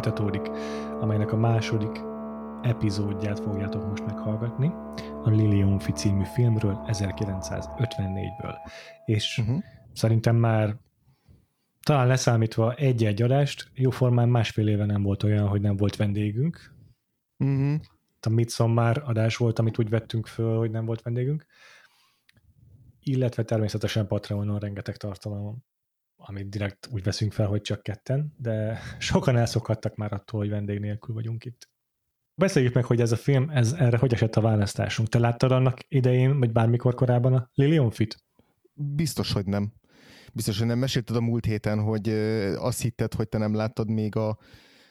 Folytatódik, amelynek a második epizódját fogjátok most meghallgatni, a Liliumfi című filmről 1954-ből. És uh-huh. szerintem már talán leszámítva egy-egy adást, jóformán másfél éve nem volt olyan, hogy nem volt vendégünk. Uh-huh. A Midsommar adás volt, amit úgy vettünk föl, hogy nem volt vendégünk. Illetve természetesen Patreonon rengeteg tartalom amit direkt úgy veszünk fel, hogy csak ketten, de sokan elszokhattak már attól, hogy vendég nélkül vagyunk itt. Beszéljük meg, hogy ez a film, ez erre hogy esett a választásunk. Te láttad annak idején, vagy bármikor korábban a Lilion Fit? Biztos, hogy nem. Biztos, hogy nem. Mesélted a múlt héten, hogy azt hitted, hogy te nem láttad még a,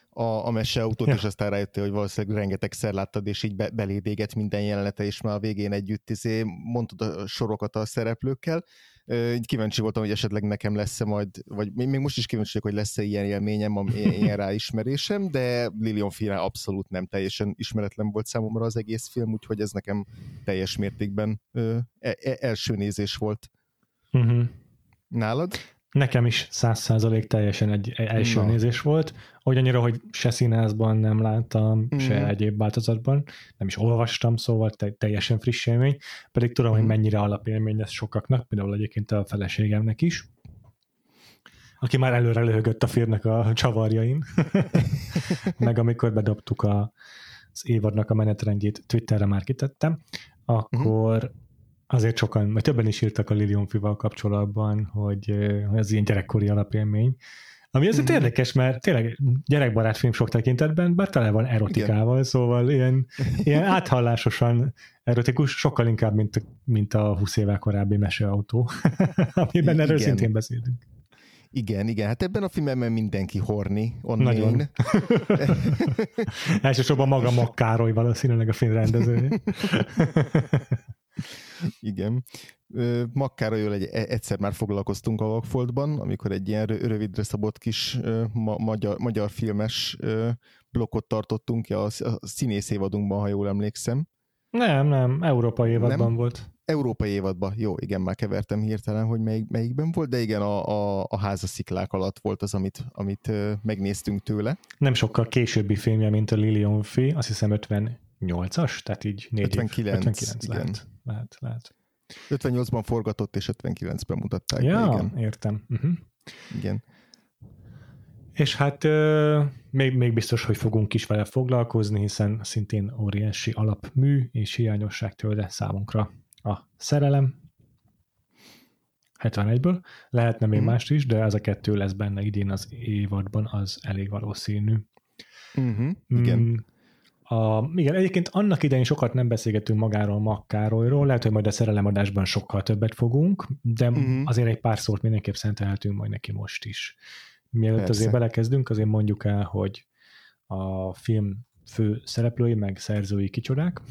a, a meseautót, ja. és aztán rájöttél, hogy valószínűleg rengetegszer láttad, és így be, beléd éget minden jelenete, és már a végén együtt izé, mondtad a sorokat a szereplőkkel. Így kíváncsi voltam, hogy esetleg nekem lesz-e majd, vagy még most is kíváncsi vagyok, hogy lesz-e ilyen élményem, ilyen ráismerésem, de Lilion Fira abszolút nem teljesen ismeretlen volt számomra az egész film, úgyhogy ez nekem teljes mértékben e, e, első nézés volt. Uh-huh. Nálad? Nekem is száz százalék teljesen egy első Na. nézés volt, olyannyira, hogy se színházban nem láttam, mm. se egyéb változatban, nem is olvastam, szóval te, teljesen friss élmény, pedig tudom, mm. hogy mennyire alapélmény ez sokaknak, például egyébként a feleségemnek is, aki már előre lehögött a férnek a csavarjain, meg amikor bedobtuk a, az évadnak a menetrendjét, Twitterre már kitettem, akkor mm azért sokan, vagy többen is írtak a Lilium Fival kapcsolatban, hogy, hogy az ilyen gyerekkori alapélmény. Ami azért mm. érdekes, mert tényleg gyerekbarát film sok tekintetben, bár tele van erotikával, Igen. szóval ilyen, ilyen áthallásosan erotikus, sokkal inkább, mint, mint a 20 évvel korábbi meseautó, amiben Igen. erről szintén beszélünk. Igen, igen, hát ebben a filmben mindenki horni, on Nagyon. Elsősorban maga Makkároly valószínűleg a film rendezője. Igen. Makkára egy, e, egyszer már foglalkoztunk a Vagfoltban, amikor egy ilyen rövidre szabott kis ma, magyar, magyar filmes blokkot tartottunk ki a, a színész évadunkban, ha jól emlékszem. Nem, nem, európai évadban nem? volt. Európai évadban, jó, igen, már kevertem hirtelen, hogy melyik, melyikben volt, de igen, a, a, a házasziklák alatt volt az, amit, amit megnéztünk tőle. Nem sokkal későbbi filmje, mint a Lilion Fi, azt hiszem 58-as, tehát így 4 59, év. 59 igen. lehet, lehet, lehet. 58-ban forgatott, és 59-ben mutatták. Ja, igen. értem. Uh-huh. Igen. És hát euh, még, még biztos, hogy fogunk is vele foglalkozni, hiszen szintén óriási alapmű és hiányosság tőle számunkra a szerelem. 71-ből. Lehetne még mm. mást is, de ez a kettő lesz benne idén az évadban, az elég valószínű. Mm-hmm. Igen. Mm, a, igen, egyébként annak idején sokat nem beszélgetünk magáról Makkárolyról, lehet, hogy majd a szerelemadásban sokkal többet fogunk, de uh-huh. azért egy pár szót mindenképp szentelhetünk majd neki most is. Mielőtt Persze. azért belekezdünk, azért mondjuk el, hogy a film fő szereplői, meg szerzői kicsodák.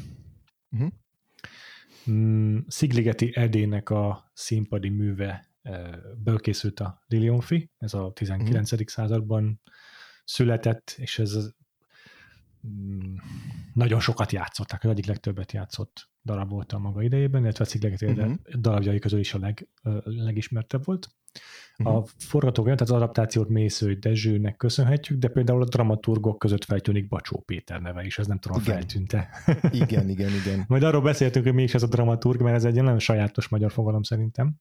Uh-huh. Szigligeti Edének a színpadi műve ből készült a Lilionfi, ez a 19. Uh-huh. században született, és ez nagyon sokat játszották, az egyik legtöbbet játszott darab volt a maga idejében, illetve a cikleket uh-huh. darabjai közül is a leg, legismertebb volt. Uh-huh. A forgatókönyv, tehát az adaptációt Mésző Dezsőnek köszönhetjük, de például a dramaturgok között feltűnik Bacsó Péter neve is, ez nem tudom, igen. feltűnte. igen, igen, igen. Majd arról beszéltünk, hogy mi is ez a dramaturg, mert ez egy nagyon sajátos magyar fogalom szerintem.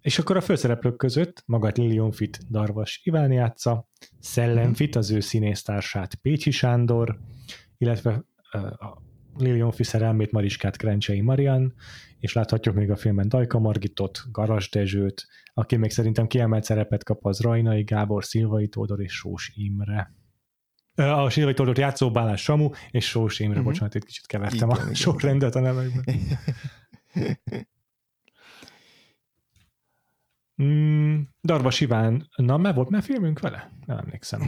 És akkor a főszereplők között magát Lilion Fit Darvas Iván játsza, Szellemfit mhm. az ő színésztársát Pécsi Sándor, illetve a Lilion Fit szerelmét Mariskát Krencsei Marian, és láthatjuk még a filmben Dajka Margitot, Garas Dezsőt, aki még szerintem kiemelt szerepet kap az Rajnai Gábor, Szilvai Tódor és Sós Imre. A Sírvai Tordot játszó Bálás Samu, és Sós Imre, uh-huh. bocsánat, itt kicsit kevertem igen, a sok rendet a nevekben. Mm, Darva Siván, na, már volt már filmünk vele? Nem emlékszem.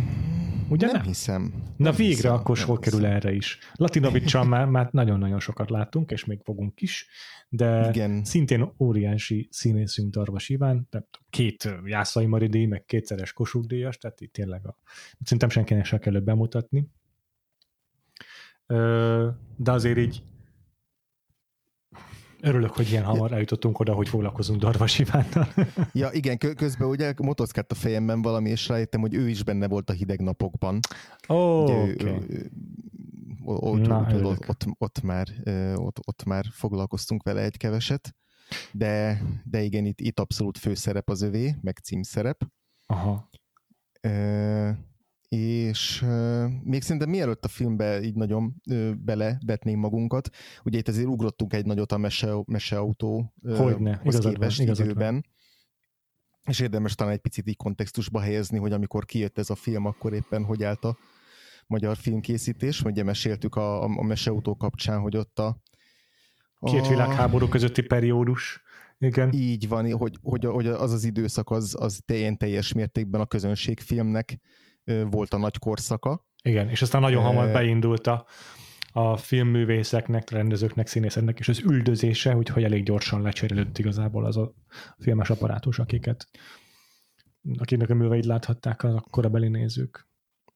Ugye nem? Nem hiszem. Na nem végre hiszem, akkor nem sor kerül hiszem. erre is. Latinovicsal már, már nagyon-nagyon sokat láttunk, és még fogunk is, de Igen. szintén óriási színészünk Darvas Iván, tehát két Jászai Maridi, meg kétszeres Kossuth díjas, tehát itt tényleg a, szerintem senkinek se kell bemutatni. De azért így örülök, hogy ilyen hamar eljutottunk oda, hogy foglalkozunk Darvas Ivánnal. Ja, igen, kö- közben ugye motoszkált a fejemben valami, és rájöttem, hogy ő is benne volt a hideg napokban. Ó, Ugye ő- oké. ő- ő- ott, Na, ott, ott, ott, ott, már, ott, ott már foglalkoztunk vele egy keveset, de, de igen, itt, itt abszolút főszerep az övé, meg címszerep. Aha. Ö, és ö, még szerintem mielőtt a filmbe így nagyon ö, belevetnénk magunkat, ugye itt azért ugrottunk egy nagyot a mese, meseautó Hogyne, van, képest van. időben. És érdemes talán egy picit így kontextusba helyezni, hogy amikor kijött ez a film, akkor éppen hogy állt a magyar filmkészítés. Ugye meséltük a, a, a meseautó kapcsán, hogy ott a, a Két világháború közötti periódus. Igen. így van, hogy, hogy, hogy az az időszak az, az teljes mértékben a közönségfilmnek volt a nagy korszaka. Igen, és aztán nagyon hamar beindult a, a filmművészeknek, rendezőknek, színészeknek és az üldözése, úgyhogy elég gyorsan lecserélődött igazából az a filmes apparátus, akiket akiknek a műveit láthatták az akkorabeli nézők.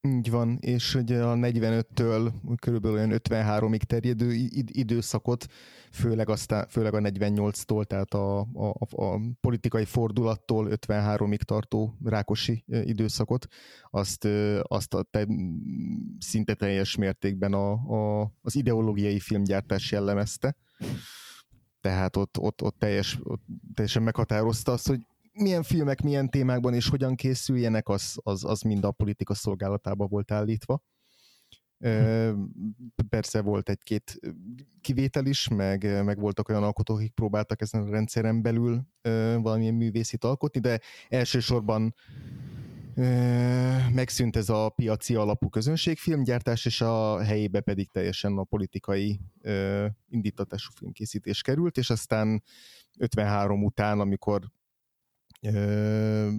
Így van, és ugye a 45-től körülbelül olyan 53-ig terjedő id- időszakot, főleg, aztán, főleg a 48-tól, tehát a, a, a politikai fordulattól 53-ig tartó Rákosi időszakot, azt, azt a te, szinte teljes mértékben a, a, az ideológiai filmgyártás jellemezte. Tehát ott, ott, ott, teljes, ott teljesen meghatározta azt, hogy milyen filmek, milyen témákban és hogyan készüljenek, az, az, az mind a politika szolgálatába volt állítva. Ö, Persze volt egy-két kivétel is, meg, meg voltak olyan alkotók, akik próbáltak ezen a rendszeren belül valamilyen művészit alkotni, de elsősorban megszűnt ez a piaci alapú közönségfilmgyártás, és a helyébe pedig teljesen a politikai indítatású filmkészítés került, és aztán 53 után, amikor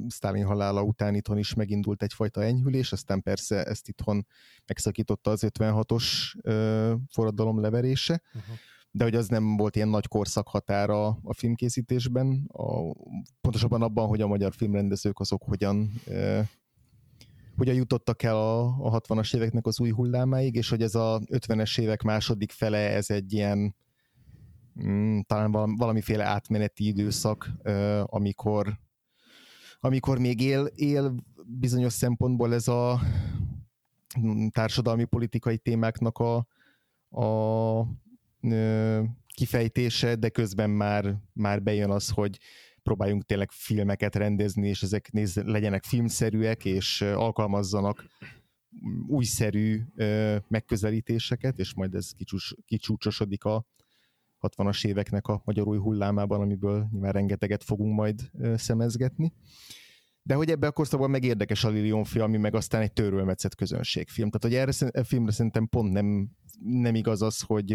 Stalin halála után itthon is megindult egyfajta enyhülés, aztán persze ezt itthon megszakította az 56-os ö, forradalom leverése, Uh-huh. de hogy az nem volt ilyen nagy korszak határa a filmkészítésben, a, pontosabban abban, hogy a magyar filmrendezők azok hogyan ö, hogyan jutottak el a, a 60-as éveknek az új hullámáig, és hogy ez a 50-es évek második fele, ez egy ilyen mm, talán val- valamiféle átmeneti időszak, ö, amikor amikor még él, él bizonyos szempontból ez a mm, társadalmi politikai témáknak a, a ö, kifejtése, de közben már, már bejön az, hogy próbáljunk tényleg filmeket rendezni, és ezek néz, legyenek filmszerűek, és ö, alkalmazzanak újszerű ö, megközelítéseket, és majd ez kicsúcs, kicsúcsosodik a 60-as éveknek a magyar új hullámában, amiből nyilván rengeteget fogunk majd ö, szemezgetni. De hogy ebbe a korszakban meg érdekes a Lilion film, ami meg aztán egy törölmetszett közönségfilm. Tehát, hogy erre szer- e filmre szerintem pont nem, nem igaz az, hogy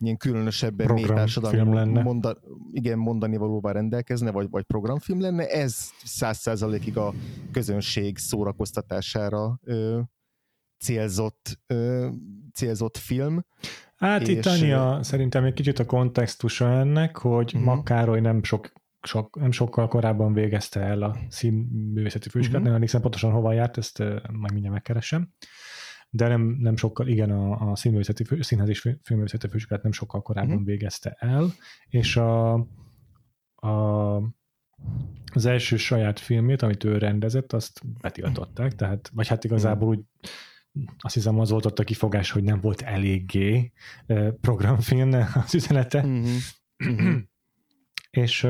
ilyen különösebben mély társadalmi lenne. monda, igen, mondani valóval rendelkezne, vagy, vagy programfilm lenne. Ez száz százalékig a közönség szórakoztatására ö, célzott, ö, célzott film. Hát itt annyi a, szerintem egy kicsit a kontextusa ennek, hogy uh-huh. Makkároly nem sok sok, nem sokkal korábban végezte el a színművészeti főiskolát, Mhm. uh-huh. nem emlékszem pontosan hova járt, ezt majd mindjárt megkeresem. De nem, nem sokkal, igen, a, a színművészeti fő, színház és fő, filmművészeti főiskolát nem sokkal korábban Mhm. uh-huh. végezte el, és a, a, az első saját filmét, amit ő rendezett, azt betiltották, tehát, vagy hát igazából úgy azt hiszem az volt ott a kifogás, hogy nem volt eléggé programfilm az üzenete, Uh-huh. és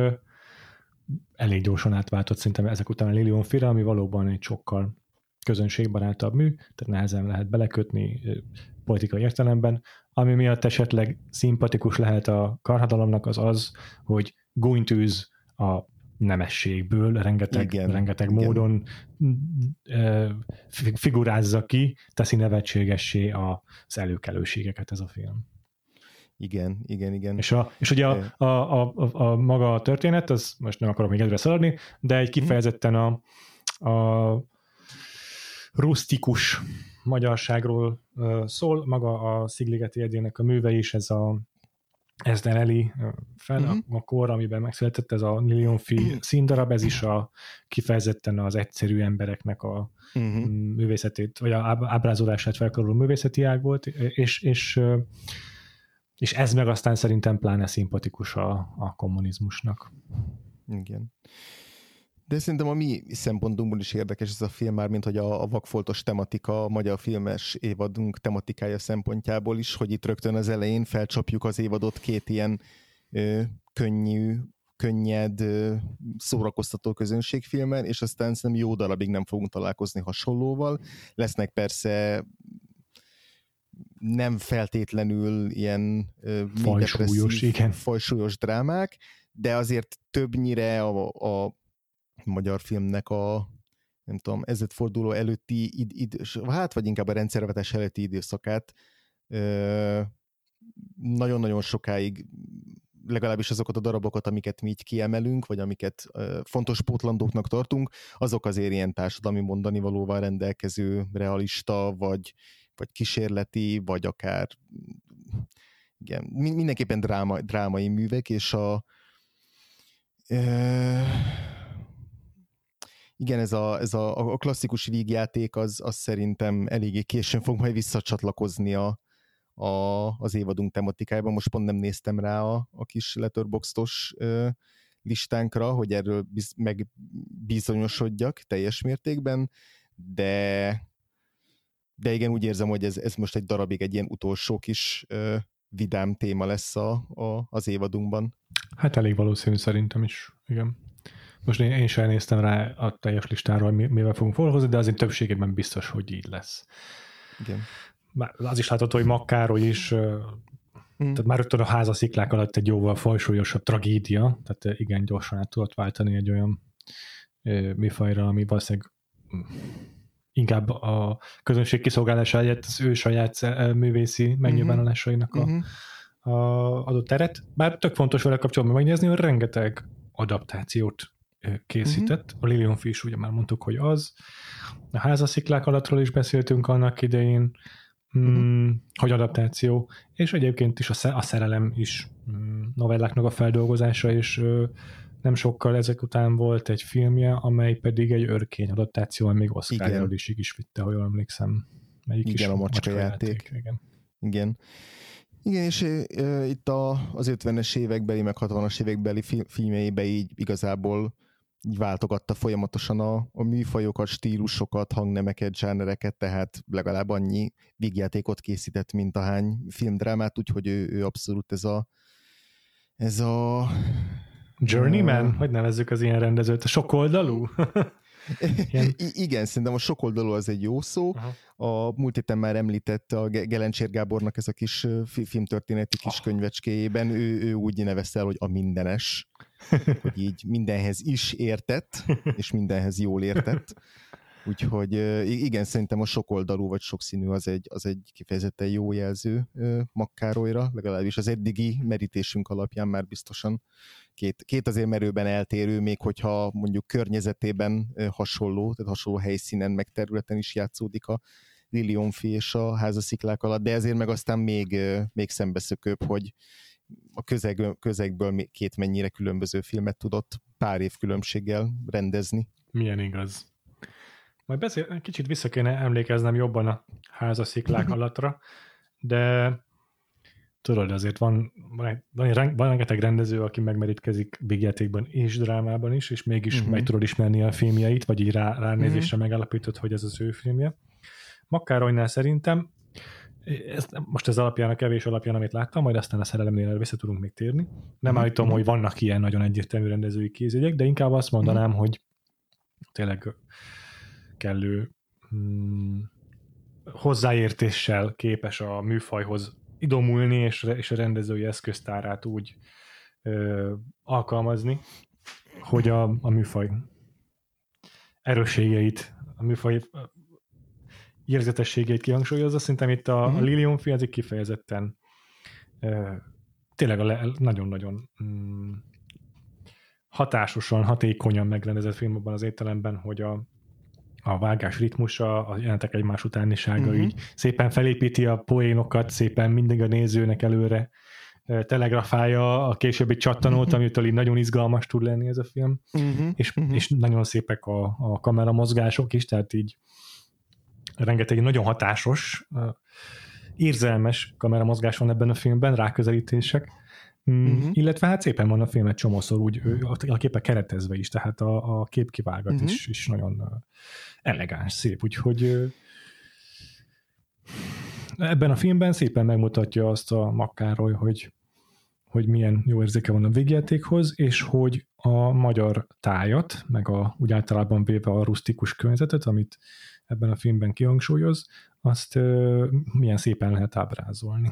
elég gyorsan átváltott szerintem ezek után a Lilion Fira, ami valóban egy sokkal közönségbarátabb mű, tehát nehezen lehet belekötni ö, politikai értelemben. Ami miatt esetleg szimpatikus lehet a karhadalomnak az az, hogy gúnytűz a nemességből, rengeteg, igen, rengeteg igen. módon figurázza ki, teszi nevetségessé az előkelőségeket ez a film. Igen, igen, igen. És, a, és ugye a, a, a, a, a maga a történet, az most nem akarok még előre szaladni, de egy mhm. kifejezetten a, a rustikus magyarságról szól, maga a Szigligeti Edének a műve is, ez a Ezden Eli fel uh-huh. a kor, amiben megszületett ez a Fi színdarab, ez is a kifejezetten az egyszerű embereknek a uh-huh. művészetét, vagy a ábrázolását felkaroló művészeti ág volt, és, és, és ez meg aztán szerintem pláne szimpatikus a, a kommunizmusnak. Igen. De szerintem a mi szempontunkból is érdekes ez a film már, mint hogy a, a vakfoltos tematika, a magyar filmes évadunk tematikája szempontjából is, hogy itt rögtön az elején felcsapjuk az évadot két ilyen ö, könnyű, könnyed, ö, szórakoztató közönségfilmen, és aztán szerintem jó darabig nem fogunk találkozni hasonlóval. Lesznek persze nem feltétlenül ilyen fajsúlyos, igen. fajsúlyos drámák, de azért többnyire a, a magyar filmnek a nem tudom, ezredforduló előtti, id, id, hát vagy inkább a rendszervetés előtti időszakát nagyon-nagyon sokáig legalábbis azokat a darabokat, amiket mi így kiemelünk, vagy amiket fontos pótlandóknak tartunk, azok azért ilyen társadalmi mondani valóval rendelkező, realista, vagy, vagy kísérleti, vagy akár igen, mindenképpen dráma, drámai művek, és a igen, ez a, ez a, a klasszikus vígjáték az, az szerintem eléggé későn fog majd visszacsatlakozni a, a, az évadunk tematikájában. Most pont nem néztem rá a, a kis letterboxdos ö, listánkra, hogy erről biz, megbizonyosodjak teljes mértékben, de de igen, úgy érzem, hogy ez, ez most egy darabig egy ilyen utolsó kis ö, vidám téma lesz a, a, az évadunkban. Hát elég valószínű szerintem is, igen. Most én, én sem néztem rá a teljes listáról, mivel fogunk foglalkozni, de azért többségében biztos, hogy így lesz. Igen. Már az is látható, hogy Makkároly is Mm. Tehát már rögtön a házasziklák alatt egy jóval fajsúlyosabb tragédia, tehát igen gyorsan át tudott váltani egy olyan mifajra, ami valószínűleg inkább a közönség kiszolgálása helyett az ő saját művészi megnyilvánulásainak a, mm-hmm. a adott teret. Bár tök fontos vele kapcsolatban megnézni, hogy rengeteg adaptációt készített. Uh-huh. A Lilion Fish, ugye már mondtuk, hogy az. A házasziklák alattról is beszéltünk annak idején, mm, uh-huh. hogy adaptáció, és egyébként is a, a szerelem is mm, novelláknak a feldolgozása, és ö, nem sokkal ezek után volt egy filmje, amely pedig egy örkény adaptáció, még Oscar jelölésig is vitte, ha jól emlékszem. Melyik Igen, is a macska, játék. játék. Igen. Igen. Igen, és e, itt a, az 50-es évekbeli, meg 60-as évekbeli filmjeibe így igazából így váltogatta folyamatosan a, a műfajokat, stílusokat, hangnemeket, zsánereket, tehát legalább annyi vígjátékot készített, mint a hány filmdrámát, úgyhogy ő, ő abszolút ez a ez a Journeyman? Uh, hogy nevezzük az ilyen rendezőt? A sokoldalú? Ilyen... Igen, szerintem a sokoldalú az egy jó szó. Aha. A múlt héten már említett a Gelencsér Gábornak ez a kis filmtörténeti kis oh. könyvecskéjében, ő, ő úgy nevezte el, hogy a mindenes, hogy így mindenhez is értett, és mindenhez jól értett. Úgyhogy igen, szerintem a sokoldalú vagy sokszínű az egy, az egy kifejezetten jó jelző Makkárolyra, legalábbis az eddigi merítésünk alapján már biztosan két, két azért merőben eltérő, még hogyha mondjuk környezetében hasonló, tehát hasonló helyszínen, meg területen is játszódik a Lilionfi és a házasziklák alatt, de ezért meg aztán még, még szembeszökőbb, hogy a közeg, közegből két mennyire különböző filmet tudott pár év különbséggel rendezni. Milyen igaz. Majd beszél, kicsit vissza kéne emlékeznem jobban a házasziklák alatra, de tudod, azért van, van, van, van rengeteg rendező, aki megmerítkezik big játékban és drámában is, és mégis uh-huh. meg tudod ismerni a filmjeit, vagy így rá, ránézésre uh-huh. megállapítod, hogy ez az ő filmje. Makkáronynál szerintem, ez, most ez alapján, a kevés alapján, amit láttam, majd aztán a szerelemnél vissza tudunk még térni. Nem uh-huh. állítom, hogy vannak ilyen nagyon egyértelmű rendezői kézjegyek, de inkább azt mondanám, uh-huh. hogy tényleg kellő hmm, hozzáértéssel képes a műfajhoz idomulni, és, és a rendezői eszköztárát úgy ö, alkalmazni, hogy a, a műfaj erősségeit, a műfaj érzetességeit kihangsúlyozza. Szerintem itt a, a mhm. Lilium film ez kifejezetten tényleg a nagyon-nagyon mm, hatásosan, hatékonyan megrendezett film abban az értelemben, hogy a, a vágás ritmusa, a jelentek egymás utánisága uh-huh. így szépen felépíti a poénokat, szépen mindig a nézőnek előre telegrafálja a későbbi csattanót, uh-huh. amitől így nagyon izgalmas tud lenni ez a film, uh-huh. És, uh-huh. és nagyon szépek a, a kamera mozgások is, tehát így rengeteg nagyon hatásos, érzelmes kameramozgás van ebben a filmben, ráközelítések, uh-huh. illetve hát szépen van a film egy csomószor úgy, a képek keretezve is, tehát a, a képkivágat uh-huh. is, is nagyon elegáns, szép, úgyhogy ebben a filmben szépen megmutatja azt a Makkároly, hogy, hogy milyen jó érzéke van a végjátékhoz, és hogy a magyar tájat, meg a, úgy általában véve a rustikus környezetet, amit ebben a filmben kihangsúlyoz, azt milyen szépen lehet ábrázolni.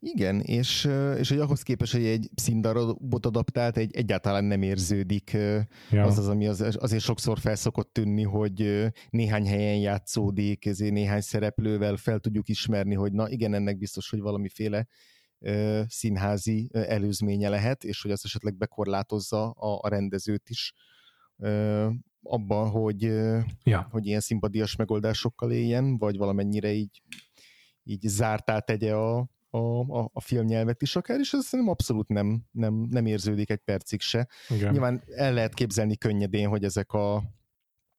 Igen, és, és hogy ahhoz képest, hogy egy színdarabot adaptált, egy egyáltalán nem érződik ja. az az, ami az, azért sokszor felszokott tűnni, hogy néhány helyen játszódik, ezért néhány szereplővel fel tudjuk ismerni, hogy na igen, ennek biztos, hogy valamiféle színházi előzménye lehet, és hogy az esetleg bekorlátozza a, a rendezőt is abban, hogy, ja. hogy ilyen szimpadias megoldásokkal éljen, vagy valamennyire így, így zártá tegye a, a, a, a filmnyelvet is akár, és ez szerintem abszolút nem, nem, nem érződik egy percig se. Igen. Nyilván el lehet képzelni könnyedén, hogy ezek a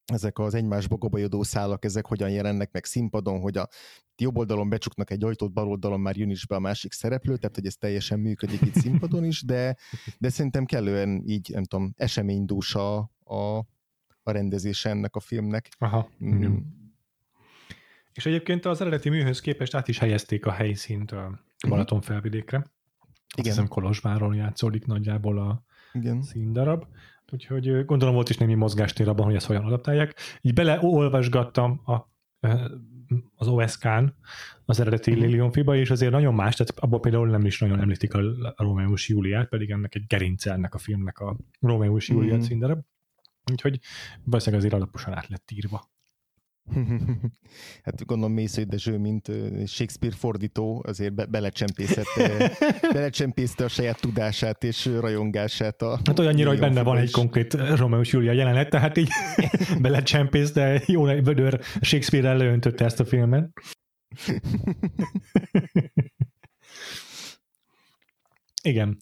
ezek az egymásba gobajodó szálak, ezek hogyan jelennek meg színpadon, hogy a jobb oldalon becsuknak egy ajtót, bal oldalon már jön is be a másik szereplő, tehát hogy ez teljesen működik itt színpadon is, de, de szerintem kellően így, nem tudom, eseménydús a, a, a rendezése ennek a filmnek. Aha. Mm. És egyébként az eredeti műhöz képest át is helyezték a helyszínt a Balaton felvidékre. Igen. Azt hiszem Kolozsváron játszódik nagyjából a Igen. színdarab. Úgyhogy gondolom volt is némi mozgástér abban, hogy ezt hogyan adaptálják. Így beleolvasgattam a, az OSK-n az eredeti uh-huh. Lilium Fiba, és azért nagyon más, tehát abban például nem is nagyon említik a, a Rómeus Júliát, pedig ennek egy gerince ennek a filmnek a Rómeus Júlia uh-huh. színdarab. Úgyhogy valószínűleg azért alaposan át lett írva. hát gondolom Mészői Dezső, mint Shakespeare fordító, azért be- belecsempészett, belecsempészte a saját tudását és rajongását. A hát olyannyira, hogy benne van egy konkrét Romeus Julia jelenet, tehát így belecsempész, de jó vödör Shakespeare előöntötte ezt a filmet. Igen,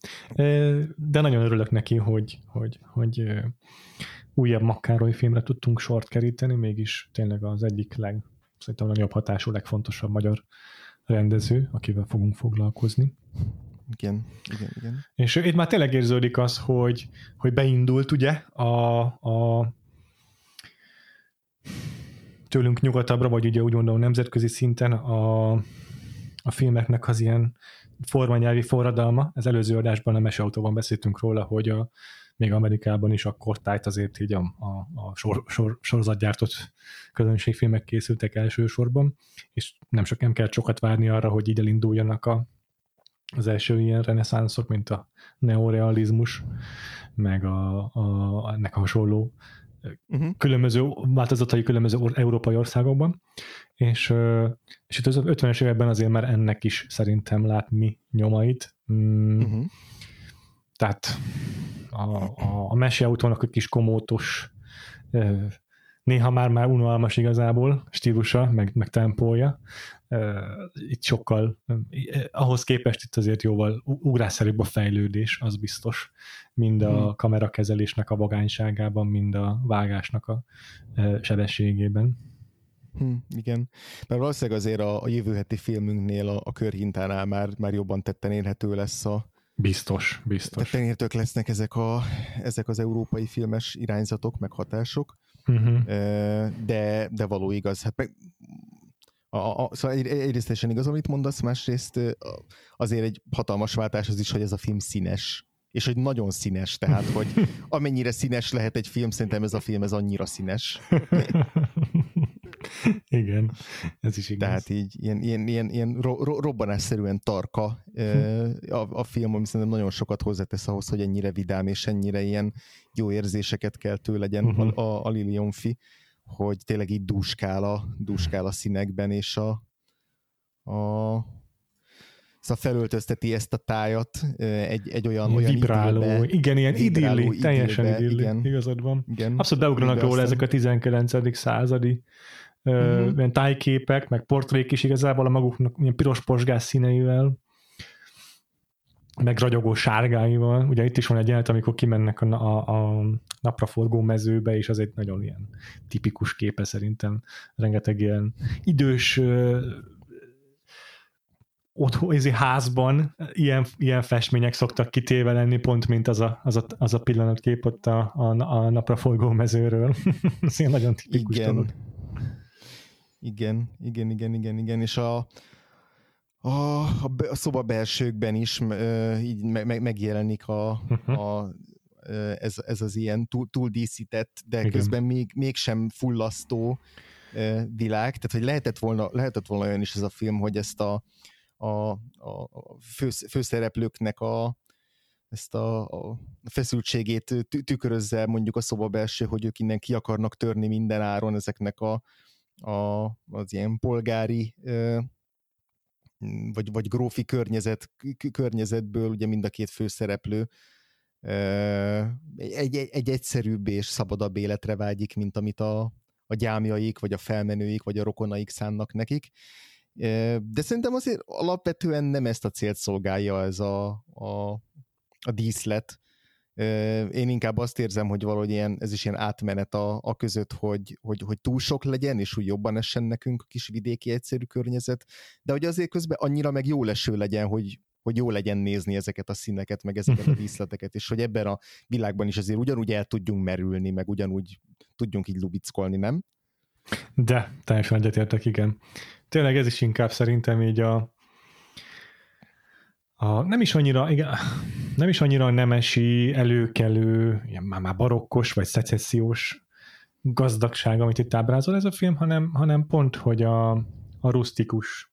de nagyon örülök neki, hogy, hogy, hogy újabb Makkároly filmre tudtunk sort keríteni, mégis tényleg az egyik leg, szerintem a nagyobb hatású, legfontosabb magyar rendező, akivel fogunk foglalkozni. Igen, igen, igen. És itt már tényleg érződik az, hogy, hogy beindult ugye a, a tőlünk nyugatabbra, vagy ugye úgy mondom nemzetközi szinten a, a filmeknek az ilyen formanyelvi forradalma. Az előző adásban a Meseautóban beszéltünk róla, hogy a, még Amerikában is akkor tájt azért így a, a, a sor, sor, sorozatgyártott közönségfilmek készültek elsősorban, és nem sok nem kell sokat várni arra, hogy így elinduljanak a, az első ilyen reneszánszok, mint a neorealizmus, meg a, a, ennek a hasonló uh-huh. különböző változatai különböző or, európai országokban, és, és itt az 50-es években azért már ennek is szerintem látni nyomait. Mm, uh-huh. Tehát a, a, a meseautónak egy kis komótos, néha már már unalmas igazából stílusa, meg, meg tempója. Itt sokkal, ahhoz képest itt azért jóval ugrásszerűbb a fejlődés, az biztos, mind a hmm. kamerakezelésnek a vagányságában, mind a vágásnak a sebességében. Hmm, igen, mert valószínűleg azért a, a jövő heti filmünknél, a, a körhintánál már, már jobban tetten érhető lesz a, Biztos, biztos. Tehát lesznek ezek, a, ezek az európai filmes irányzatok, meg hatások, uh-huh. de, de való igaz. Hát meg, a, a, szóval egy, egyrészt teljesen igaz, amit mondasz, másrészt azért egy hatalmas váltás az is, hogy ez a film színes és hogy nagyon színes, tehát hogy amennyire színes lehet egy film, szerintem ez a film ez annyira színes. Igen, ez is igaz. Tehát így ilyen, ilyen, ilyen, ilyen ro, ro, robbanásszerűen tarka a, a film, ami szerintem nagyon sokat hozzátesz ahhoz, hogy ennyire vidám és ennyire ilyen jó érzéseket kell tőle legyen uh-huh. a, a Lilionfi, hogy tényleg így dúskál a, dúskál a színekben, és a, a szóval felöltözteti ezt a tájat egy, egy olyan, olyan vibráló, idillbe, igen, ilyen vibráló idilli, teljesen idilli, igen, igazad van. Igen, Abszolút beugranak róla ezek a 19. századi uh-huh. ilyen tájképek, meg portrék is igazából a maguknak ilyen piros posgás színeivel, meg ragyogó sárgáival. Ugye itt is van egy jelent, amikor kimennek a, a, a napraforgó mezőbe, és az egy nagyon ilyen tipikus képe szerintem. Rengeteg ilyen idős otthon, ez házban ilyen, ilyen festmények szoktak kitéve lenni, pont mint az a, az a, az a pillanatkép ott a, a, a napraforgó mezőről. ez ilyen nagyon tipikus igen. dolog. Igen, igen, igen, igen, igen, és a, a, a, a szoba belsőkben is uh, így me, me, megjelenik a, uh-huh. a ez, ez az ilyen túl, túl díszített, de Igen. közben még, mégsem fullasztó világ, tehát hogy lehetett volna, lehetett volna olyan is ez a film, hogy ezt a, a, a fő, főszereplőknek a, ezt a, a feszültségét tükrözze mondjuk a szoba belső, hogy ők innen ki akarnak törni minden áron ezeknek a, a, az ilyen polgári vagy, vagy grófi környezet, környezetből ugye mind a két főszereplő egy, egy, egy egyszerűbb és szabadabb életre vágyik, mint amit a, a gyámjaik, vagy a felmenőik, vagy a rokonaik szánnak nekik. De szerintem azért alapvetően nem ezt a célt szolgálja ez a, a, a díszlet. Én inkább azt érzem, hogy valahogy ilyen, ez is ilyen átmenet a, a között, hogy, hogy, hogy túl sok legyen, és úgy jobban essen nekünk a kis vidéki egyszerű környezet, de hogy azért közben annyira meg jó leső legyen, hogy, hogy jó legyen nézni ezeket a színeket, meg ezeket a díszleteket, és hogy ebben a világban is azért ugyanúgy el tudjunk merülni, meg ugyanúgy tudjunk így lubickolni, nem? De, teljesen egyetértek, igen. Tényleg ez is inkább szerintem így a, a nem is annyira, igen, nem is annyira nemesi, előkelő, ilyen már, már barokkos, vagy szecessziós gazdagság, amit itt ábrázol ez a film, hanem, hanem pont, hogy a, a rustikus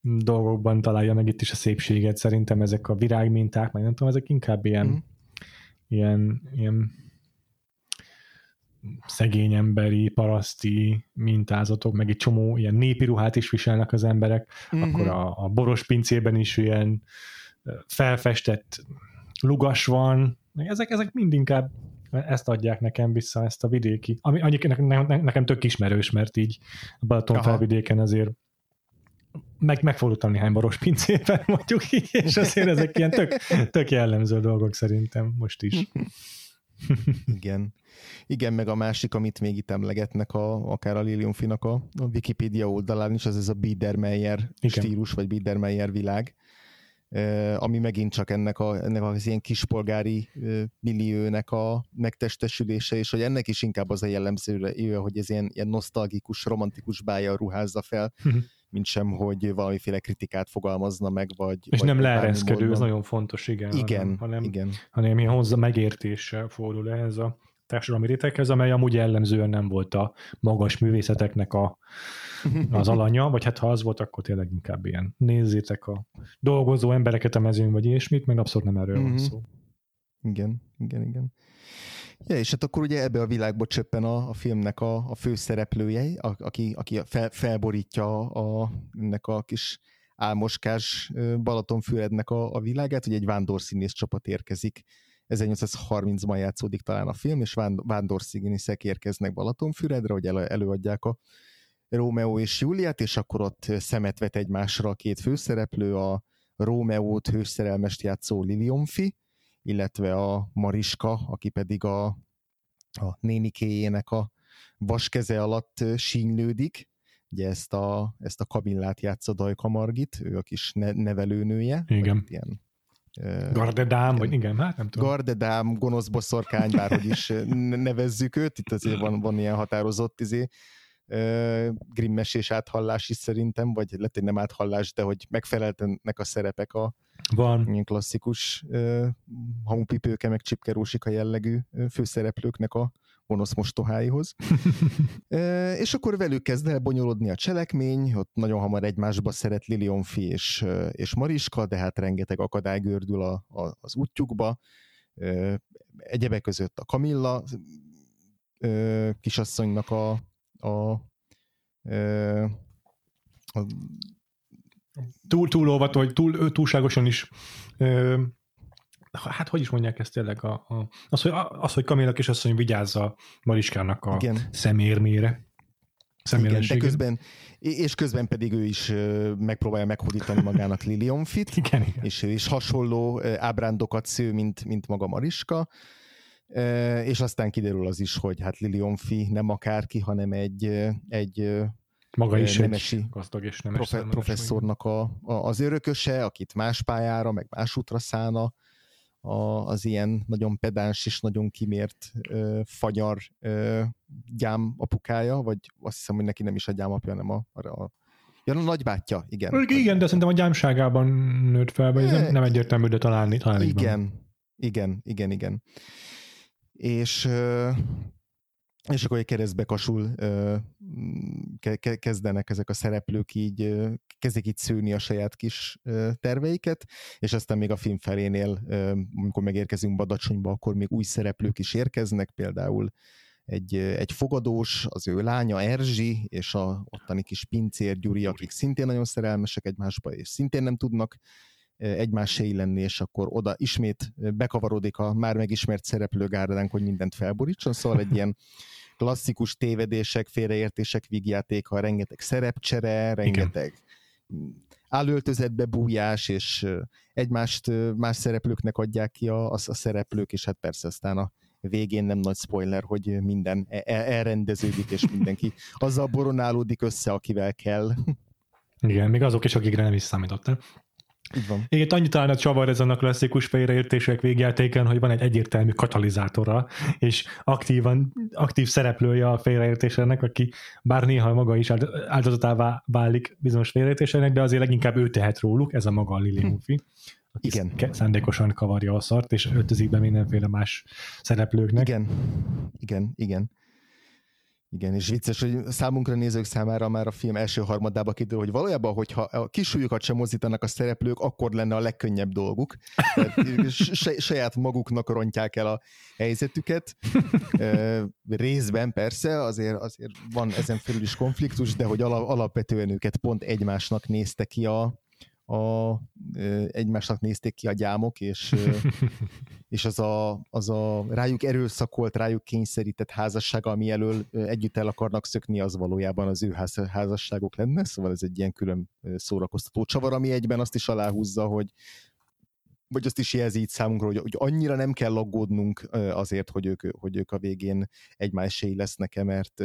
dolgokban találja meg itt is a szépséget. Szerintem ezek a virágminták, meg nem tudom, ezek inkább ilyen, mm. ilyen, ilyen szegény emberi, paraszti mintázatok, meg egy csomó ilyen népi ruhát is viselnek az emberek, mm-hmm. akkor a, a boros pincében is ilyen felfestett lugas van, ezek, ezek mind inkább ezt adják nekem vissza, ezt a vidéki, ami annyi, nekem, nekem tök ismerős, mert így a Balaton felvidéken azért meg, megfordultam néhány boros pincében, mondjuk így, és azért ezek ilyen tök, tök jellemző dolgok szerintem most is. Igen. Igen, meg a másik, amit még itt emlegetnek, a, akár a Lilium Finak a, a Wikipedia oldalán is, az ez a Biedermeier Igen. stílus, vagy Biedermeier világ, ami megint csak ennek, a, ennek az ilyen kispolgári milliónek a megtestesülése, és hogy ennek is inkább az a jellemző, hogy ez ilyen, ilyen nosztalgikus, romantikus bája ruházza fel, uh-huh mint sem, hogy valamiféle kritikát fogalmazna meg, vagy... És vagy nem leereszkedő, ez nagyon fontos, igen. Igen, hanem, hanem, igen. hanem ilyen hozzá megértéssel fordul ehhez a társadalmi réteghez, amely amúgy jellemzően nem volt a magas művészeteknek a, az alanya, vagy hát ha az volt, akkor tényleg inkább ilyen nézzétek a dolgozó embereket a mezőn, vagy ilyesmit, meg abszolút nem erről mm-hmm. van mhm. szó. Igen, igen, igen. Ja, és hát akkor ugye ebbe a világba csöppen a, a filmnek a, a főszereplője, a, aki, aki fel, felborítja a, ennek a kis álmoskás Balatonfürednek a, a világát, hogy egy vándorszínész csapat érkezik. 1830-ban játszódik talán a film, és vándorszínészek érkeznek Balatonfüredre, hogy elő, előadják a Rómeó és Júliát, és akkor ott szemet vet egymásra a két főszereplő, a Rómeót hőszerelmest játszó Lilionfi, illetve a Mariska, aki pedig a, a nénikéjének a vaskeze alatt sínylődik, ugye ezt a, ezt a Kamillát játsza Dajka Margit, ő a kis ne, nevelőnője. Igen. Ilyen, Gardedám, vagy igen, hát nem tudom. Gardedám, gonosz boszorkány, bárhogy is nevezzük őt, itt azért van, van ilyen határozott izé, grimmesés áthallás is szerintem, vagy lehet, hogy nem áthallás, de hogy megfeleltenek a szerepek a van. ilyen klasszikus uh, hamupipőke, meg csipkerósika jellegű főszereplőknek a, gonosz mostoháihoz. e, és akkor velük kezd el bonyolodni a cselekmény, ott nagyon hamar egymásba szeret Lilionfi és, és Mariska, de hát rengeteg akadály gördül a, a, az útjukba. E, egyebek között a Kamilla e, kisasszonynak a, a, e, a túl, túl óvató, vagy túl, túlságosan is ö, hát hogy is mondják ezt tényleg, a, a, az, hogy, az, hogy Kamila kisasszony vigyázza Mariskának a Igen. szemérmére. Igen, de közben, és közben pedig ő is megpróbálja meghódítani magának Lilionfit, igen, igen. és ő is hasonló ábrándokat sző, mint, mint maga Mariska, és aztán kiderül az is, hogy hát Lilionfi nem akárki, hanem egy, egy maga is nemesi egy gazdag és nemes profe- professzornak a, a, az örököse, akit más pályára, meg más útra szállna, a, az ilyen nagyon pedáns és nagyon kimért ö, fagyar ö, gyám apukája, vagy azt hiszem, hogy neki nem is a gyám apja, hanem a, a, a Ja, a nagybátyja, igen. Igen, de szerintem a gyámságában nőtt fel, vagy nem, nem egyértelmű, de talán, talán Igen, igen, igen, igen. És és akkor egy keresztbe kasul kezdenek ezek a szereplők így, kezdik így szűni a saját kis terveiket, és aztán még a film felénél, amikor megérkezünk Badacsonyba, akkor még új szereplők is érkeznek, például egy, egy fogadós, az ő lánya Erzsi, és a ottani kis pincér Gyuri, akik szintén nagyon szerelmesek egymásba, és szintén nem tudnak egymásé lenni, és akkor oda ismét bekavarodik a már megismert szereplőgárdánk, hogy mindent felborítson, szóval egy ilyen klasszikus tévedések, félreértések vígjátéka, rengeteg szerepcsere, rengeteg Igen. állöltözetbe bújás, és egymást más szereplőknek adják ki a, a, a szereplők, és hát persze aztán a végén nem nagy spoiler, hogy minden e, e, elrendeződik, és mindenki azzal boronálódik össze, akivel kell. Igen, még azok is, akikre nem is számítottam. Így van. Igen, annyit talán a csavar ezen a klasszikus félreértések végjátéken, hogy van egy egyértelmű katalizátora, és aktívan, aktív szereplője a félreértésének, aki bár néha maga is áldozatává válik bizonyos félreértésének, de azért leginkább ő tehet róluk, ez a maga a Lili Mufi. Aki Igen. szándékosan kavarja a szart, és öltözik be mindenféle más szereplőknek. Igen, igen, igen. Igen, és vicces, hogy számunkra nézők számára már a film első harmadába kiderül, hogy valójában, hogyha a kisúlyukat sem mozdítanak a szereplők, akkor lenne a legkönnyebb dolguk. Saját maguknak rontják el a helyzetüket. Részben persze, azért, azért van ezen felül is konfliktus, de hogy alapvetően őket pont egymásnak nézte ki a, a, egymásnak nézték ki a gyámok, és, és az, a, az a rájuk erőszakolt, rájuk kényszerített házasság, ami elől együtt el akarnak szökni, az valójában az ő ház, házasságok lenne, szóval ez egy ilyen külön szórakoztató csavar, ami egyben azt is aláhúzza, hogy vagy azt is jelzi itt számunkra, hogy, hogy annyira nem kell aggódnunk azért, hogy ők, hogy ők a végén egymáséi lesznek-e, mert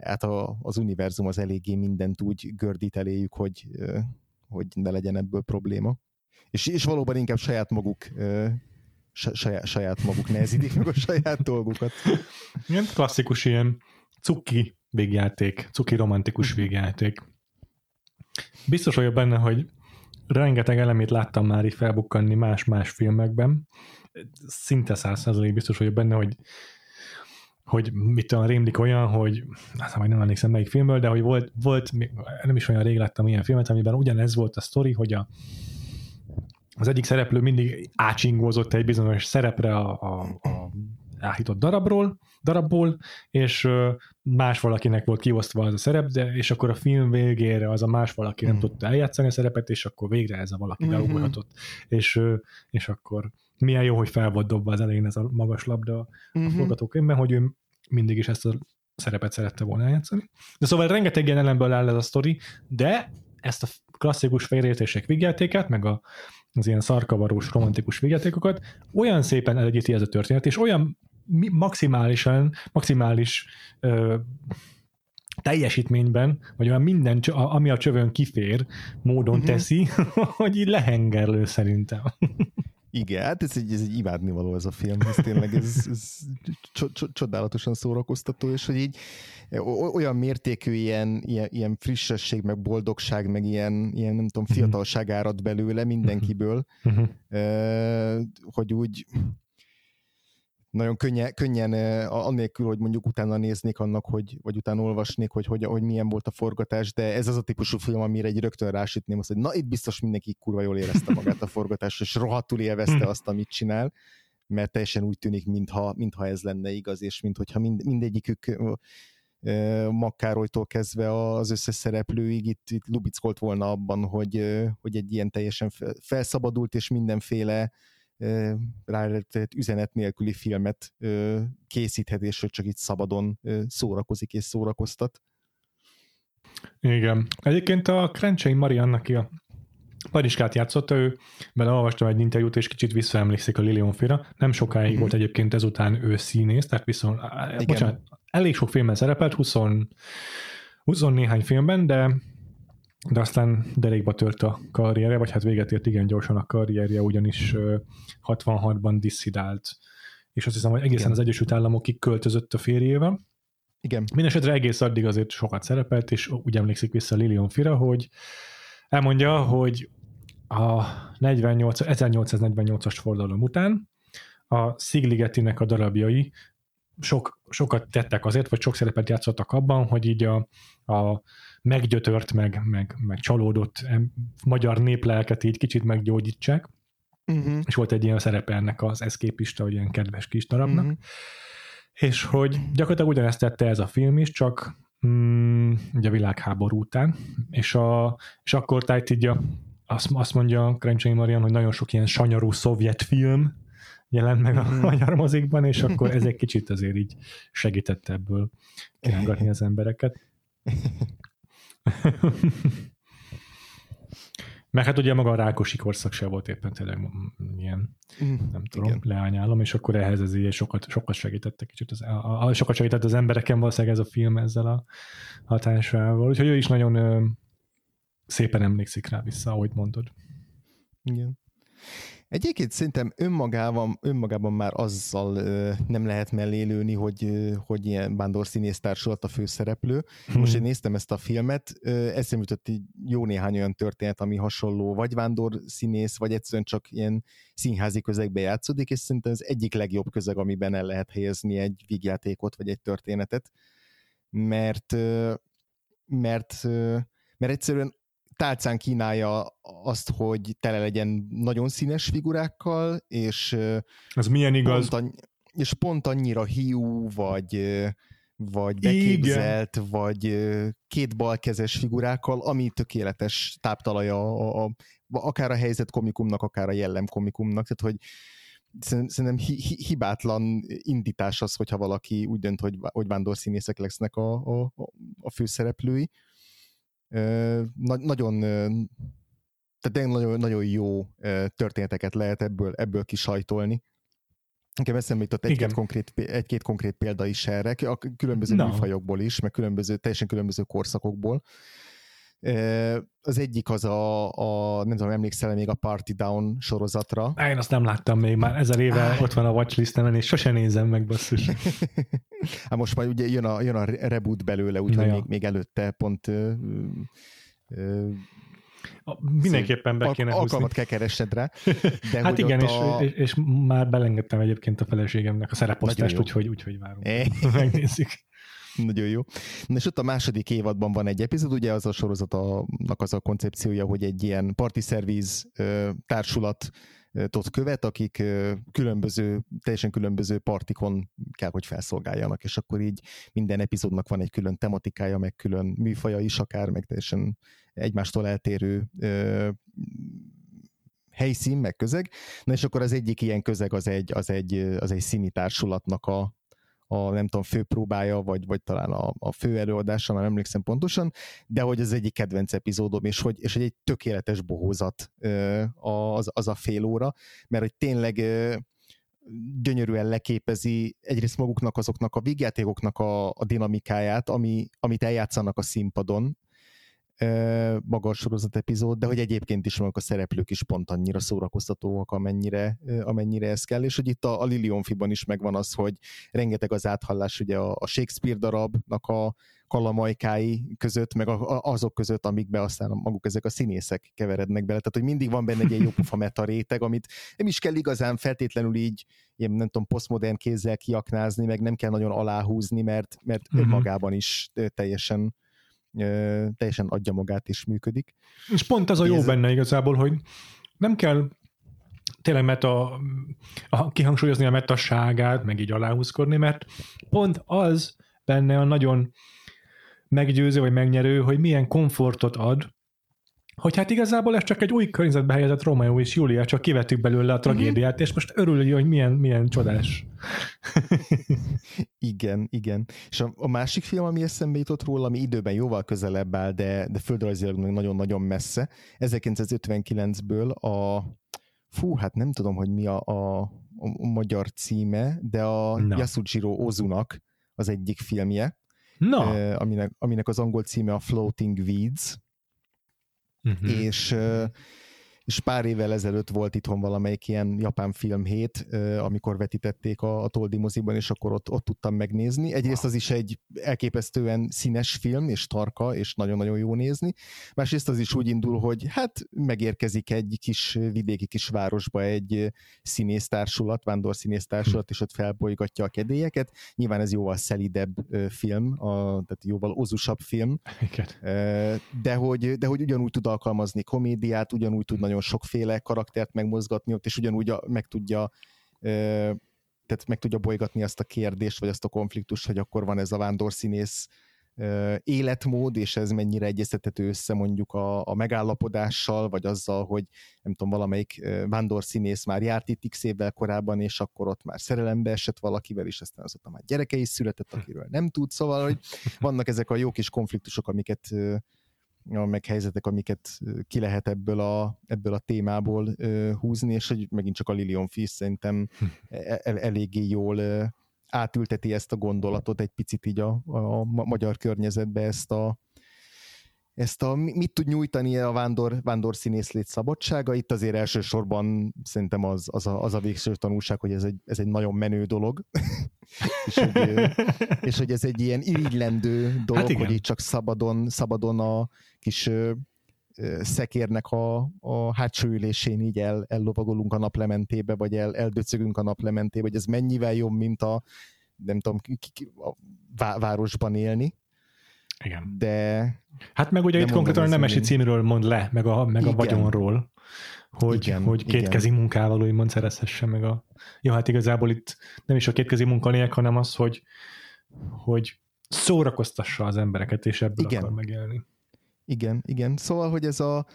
hát a, az univerzum az eléggé mindent úgy gördít eléjük, hogy, hogy ne legyen ebből probléma. És, és valóban inkább saját maguk saját, saját maguk nehezítik meg a saját dolgukat. Ilyen klasszikus ilyen cuki végjáték, cuki romantikus végjáték. Biztos vagyok benne, hogy rengeteg elemét láttam már így felbukkanni más-más filmekben. Szinte százszerzalék biztos vagyok benne, hogy hogy mit tudom, rémlik olyan, hogy hát majd nem emlékszem melyik filmből, de hogy volt, volt, nem is olyan rég láttam ilyen filmet, amiben ugyanez volt a sztori, hogy a, az egyik szereplő mindig ácsingózott egy bizonyos szerepre a, a, a áhított darabról, darabból, és más valakinek volt kiosztva az a szerep, de és akkor a film végére az a más valaki nem mm. tudta eljátszani a szerepet, és akkor végre ez a valaki mm-hmm. beugolhatott. És, és akkor milyen jó, hogy fel volt dobva az elején ez a magas labda a mm-hmm. forgatókönyvben, hogy ő mindig is ezt a szerepet szerette volna eljátszani. De szóval rengeteg ilyen elemből áll ez a sztori, de ezt a klasszikus félreértések vigyátékát, meg a, az ilyen szarkavarós romantikus vigyátékokat olyan szépen elegyíti ez a történet, és olyan maximálisan, maximális ö, teljesítményben, vagy olyan minden, ami a csövön kifér, módon uh-huh. teszi, hogy így lehengerlő szerintem. Igen, hát ez egy, ez egy imádnivaló ez a film, ez tényleg ez, ez csodálatosan szórakoztató, és hogy így olyan mértékű ilyen, ilyen, ilyen frissesség, meg boldogság, meg ilyen, ilyen nem tudom, mhm. fiatalság árad belőle mindenkiből, uh-huh. hogy úgy nagyon könnyen, könnyen annélkül, hogy mondjuk utána néznék annak, hogy, vagy utána olvasnék, hogy, hogy, hogy milyen volt a forgatás, de ez az a típusú film, amire egy rögtön rásütném azt, hogy na itt biztos mindenki kurva jól érezte magát a forgatás, és rohadtul élvezte azt, amit csinál, mert teljesen úgy tűnik, mintha, mintha ez lenne igaz, és mintha mind, mindegyikük Makkárolytól kezdve az összes szereplőig itt, itt lubickolt volna abban, hogy, hogy egy ilyen teljesen felszabadult és mindenféle ráletett üzenet nélküli filmet készíthet, és hogy csak itt szabadon szórakozik és szórakoztat. Igen. Egyébként a Krencsei Mariannak aki a Pariskát játszotta, ő vele olvastam egy interjút, és kicsit visszaemlékszik a Lilion Fira. Nem sokáig mm. volt egyébként ezután ő színész, tehát viszont, Igen. bocsánat, elég sok filmben szerepelt, 20, 20 néhány filmben, de de aztán derékba tört a karrierje, vagy hát véget ért igen gyorsan a karrierje, ugyanis 66-ban disszidált, és azt hiszem, hogy egészen igen. az Egyesült Államokig költözött a férjével. Igen. Mindenesetre egész addig azért sokat szerepelt, és úgy emlékszik vissza Lilion Fira, hogy elmondja, hogy a 48, 1848-as fordalom után a Szigligetinek a darabjai sok, sokat tettek azért, vagy sok szerepet játszottak abban, hogy így a, a meggyötört, meg, meg, meg csalódott magyar néplelket így kicsit meggyógyítsák. Uh-huh. És volt egy ilyen szerepe ennek az eszképista, vagy ilyen kedves kis darabnak. Uh-huh. És hogy gyakorlatilag ugyanezt tette ez a film is, csak mm, ugye a világháború után, és, a, és akkor tájt így a, azt, azt mondja Krencsei Marian, hogy nagyon sok ilyen sanyarú szovjet film jelent meg a mm. magyar mozikban, és akkor ez egy kicsit azért így segítette ebből kirángatni az embereket. Meg hát ugye maga a Rákosi korszak se volt éppen tényleg ilyen, mm, nem tudom, igen. leányálom, és akkor ehhez ez így sokat, sokat segítette kicsit, az, a, a, sokat segített az embereken valószínűleg ez a film ezzel a hatásával, úgyhogy ő is nagyon ö, szépen emlékszik rá vissza, ahogy mondod. Igen. Egyébként szerintem önmagában, önmagában már azzal ö, nem lehet mellé lőni, hogy, ö, hogy ilyen vándor társulat a főszereplő. Hmm. Most én néztem ezt a filmet, ö, eszembe jutott jó néhány olyan történet, ami hasonló, vagy vándor színész, vagy egyszerűen csak ilyen színházi közegbe játszódik, és szerintem ez egyik legjobb közeg, amiben el lehet helyezni egy vígjátékot, vagy egy történetet, mert mert mert egyszerűen tálcán kínálja azt, hogy tele legyen nagyon színes figurákkal, és ez milyen igaz? Pont annyi, és pont annyira hiú, vagy vagy beképzelt, Igen. vagy két balkezes figurákkal, ami tökéletes táptalaja a, a, akár a helyzet komikumnak, akár a jellem komikumnak, tehát hogy szerintem hi, hi, hibátlan indítás az, hogyha valaki úgy dönt, hogy, hogy vándorszínészek lesznek a, a, a főszereplői na, nagyon tehát nagyon, nagyon jó történeteket lehet ebből, ebből kisajtolni. Nekem eszembe jutott egy-két konkrét, egy-két konkrét példa is erre, a különböző no. műfajokból is, meg különböző, teljesen különböző korszakokból. Az egyik az a, a nem tudom, emlékszel még a Party Down sorozatra. Én azt nem láttam még, már ezer éve ah. ott van a watchlistemen, és sose nézem meg, basszus. hát most majd ugye jön a, jön a reboot belőle, úgyhogy még, még előtte pont ö, ö, Mindenképpen be kéne húzni. Alkalmat kell keresned rá. De hát igen, a... és, és, már belengedtem egyébként a feleségemnek a szereposztást, úgyhogy, úgyhogy várunk. É. Megnézzük. Nagyon jó. Na és ott a második évadban van egy epizód, ugye az a sorozatnak az a koncepciója, hogy egy ilyen party service társulat tot követ, akik különböző, teljesen különböző partikon kell, hogy felszolgáljanak, és akkor így minden epizódnak van egy külön tematikája, meg külön műfaja is akár, meg teljesen egymástól eltérő helyszín, meg közeg. Na és akkor az egyik ilyen közeg az egy, az egy, az egy színi társulatnak a, a nem tudom, főpróbája, vagy, vagy talán a, a fő előadása, már emlékszem pontosan, de hogy az egyik kedvenc epizódom, és hogy, és hogy egy tökéletes bohózat az, az a fél óra, mert hogy tényleg gyönyörűen leképezi egyrészt maguknak azoknak a vígjátékoknak a, a dinamikáját, ami, amit eljátszanak a színpadon, maga a sorozat epizód, de hogy egyébként is maguk a szereplők is pont annyira szórakoztatóak, amennyire, amennyire ez kell, és hogy itt a, a Lilionfiban is megvan az, hogy rengeteg az áthallás ugye a, a Shakespeare darabnak a kalamajkái között, meg a, a, azok között, amikbe aztán maguk ezek a színészek keverednek bele. Tehát, hogy mindig van benne egy ilyen jó pufa meta réteg, amit nem is kell igazán feltétlenül így, ilyen nem tudom, posztmodern kézzel kiaknázni, meg nem kell nagyon aláhúzni, mert, mert uh-huh. önmagában is teljesen teljesen adja magát és működik. És pont az a jó Ez... benne igazából, hogy nem kell tényleg meta, a, kihangsúlyozni a metasságát, meg így aláhúzkodni, mert pont az benne a nagyon meggyőző vagy megnyerő, hogy milyen komfortot ad, hogy hát igazából ez csak egy új környezetbe helyezett Romeo és Julia, csak kivettük belőle a mhm. tragédiát, mm-hmm. és most örül, hogy milyen, milyen csodás. igen, igen. És a, a másik film, ami eszembe jutott róla, ami időben jóval közelebb áll, de, de földrajzilag nagyon-nagyon messze, 1959-ből a fú, hát nem tudom, hogy mi a, a, a magyar címe, de a no. Yasujiro Ozunak az egyik filmje, no. eh, aminek, aminek az angol címe a Floating Weeds, uh-huh. és és pár évvel ezelőtt volt itthon valamelyik ilyen japán filmhét, amikor vetítették a, a Toldi moziban, és akkor ott, ott tudtam megnézni. Egyrészt az is egy elképesztően színes film, és tarka, és nagyon-nagyon jó nézni. Másrészt az is úgy indul, hogy hát megérkezik egy kis vidéki kis városba egy színésztársulat, vándor színésztársulat, és ott felbolygatja a kedélyeket. Nyilván ez jóval szelidebb film, a, tehát jóval ozusabb film, de hogy, de hogy ugyanúgy tud alkalmazni komédiát, ugyanúgy tud nagyon sokféle karaktert megmozgatni ott, és ugyanúgy a, meg tudja tehát meg tudja bolygatni azt a kérdést, vagy azt a konfliktust, hogy akkor van ez a vándorszínész életmód, és ez mennyire egyeztethető össze mondjuk a, a megállapodással, vagy azzal, hogy nem tudom, valamelyik vándorszínész már járt itt x évvel korábban, és akkor ott már szerelembe esett valakivel, és aztán azóta már gyereke is született, akiről nem tud, szóval, hogy vannak ezek a jó kis konfliktusok, amiket meg helyzetek, amiket ki lehet ebből a, ebből a témából húzni, és hogy megint csak a Lilion Fish szerintem hm. el, e, eléggé jól átülteti ezt a gondolatot egy picit így a, a magyar környezetbe, ezt a, ezt a, mit tud nyújtani a vándor, vándor színészlét szabadsága. Itt azért elsősorban szerintem az, az, a, az a végső tanulság, hogy ez egy, ez egy nagyon menő dolog, és, hogy, és hogy ez egy ilyen irigylendő dolog, hát hogy itt csak szabadon, szabadon a kis szekérnek a, a hátsó ülésén így el, ellovagolunk a naplementébe, vagy el, eldöcögünk a naplementébe, hogy ez mennyivel jobb, mint a nem tudom, a városban élni. Igen. De... Hát meg ugye itt konkrétan a Nemesi címről mond le, meg a, meg a vagyonról, hogy, igen, hogy kétkezi igen. munkával úgymond szerezhesse meg a... Jó, hát igazából itt nem is a kétkezi munka hanem az, hogy, hogy szórakoztassa az embereket, és ebből igen. akar megélni. Igen, igen. Szóval, hogy ez a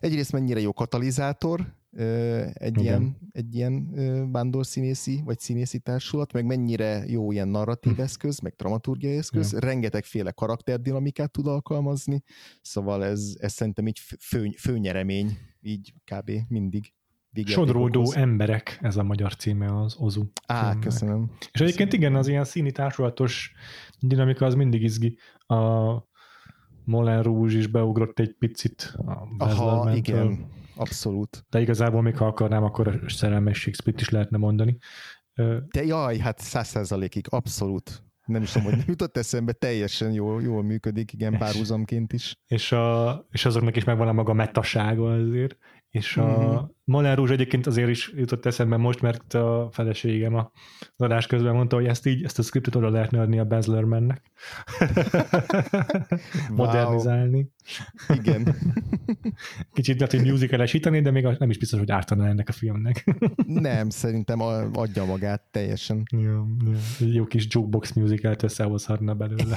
egyrészt mennyire jó katalizátor, egy Igen. ilyen, egy ilyen vándorszínészi vagy színészi társulat, meg mennyire jó ilyen narratív hm. eszköz, meg dramaturgiai eszköz, Igen. rengetegféle karakterdinamikát tud alkalmazni, szóval ez, ez szerintem így fő, főnyeremény, így kb. mindig. Sodródó emberek, ez a magyar címe az Ozu. Á, címnek. köszönöm. És egyébként igen, az ilyen színi társulatos dinamika az mindig izgi. A Moulin Rouge is beugrott egy picit. A Aha, igen Abszolút. De igazából még ha akarnám, akkor szerelmes shakespeare is lehetne mondani. De jaj, hát száz százalékig, abszolút. Nem is tudom, hogy jutott eszembe, teljesen jól, jól működik, igen, párhuzamként is. És, a, és azoknak is megvan a maga metasága azért, és a mm-hmm. Moulin Rouge egyébként azért is jutott eszembe most, mert a feleségem a adás közben mondta, hogy ezt így, ezt a scriptet oda lehetne adni a Baz Luhrmannnek. Modernizálni. Igen. Kicsit lehet, hogy musicalesíteni, de még nem is biztos, hogy ártana ennek a filmnek. nem, szerintem adja magát teljesen. Jó, jó. Egy jó kis jukebox musicalt összehozhatna belőle.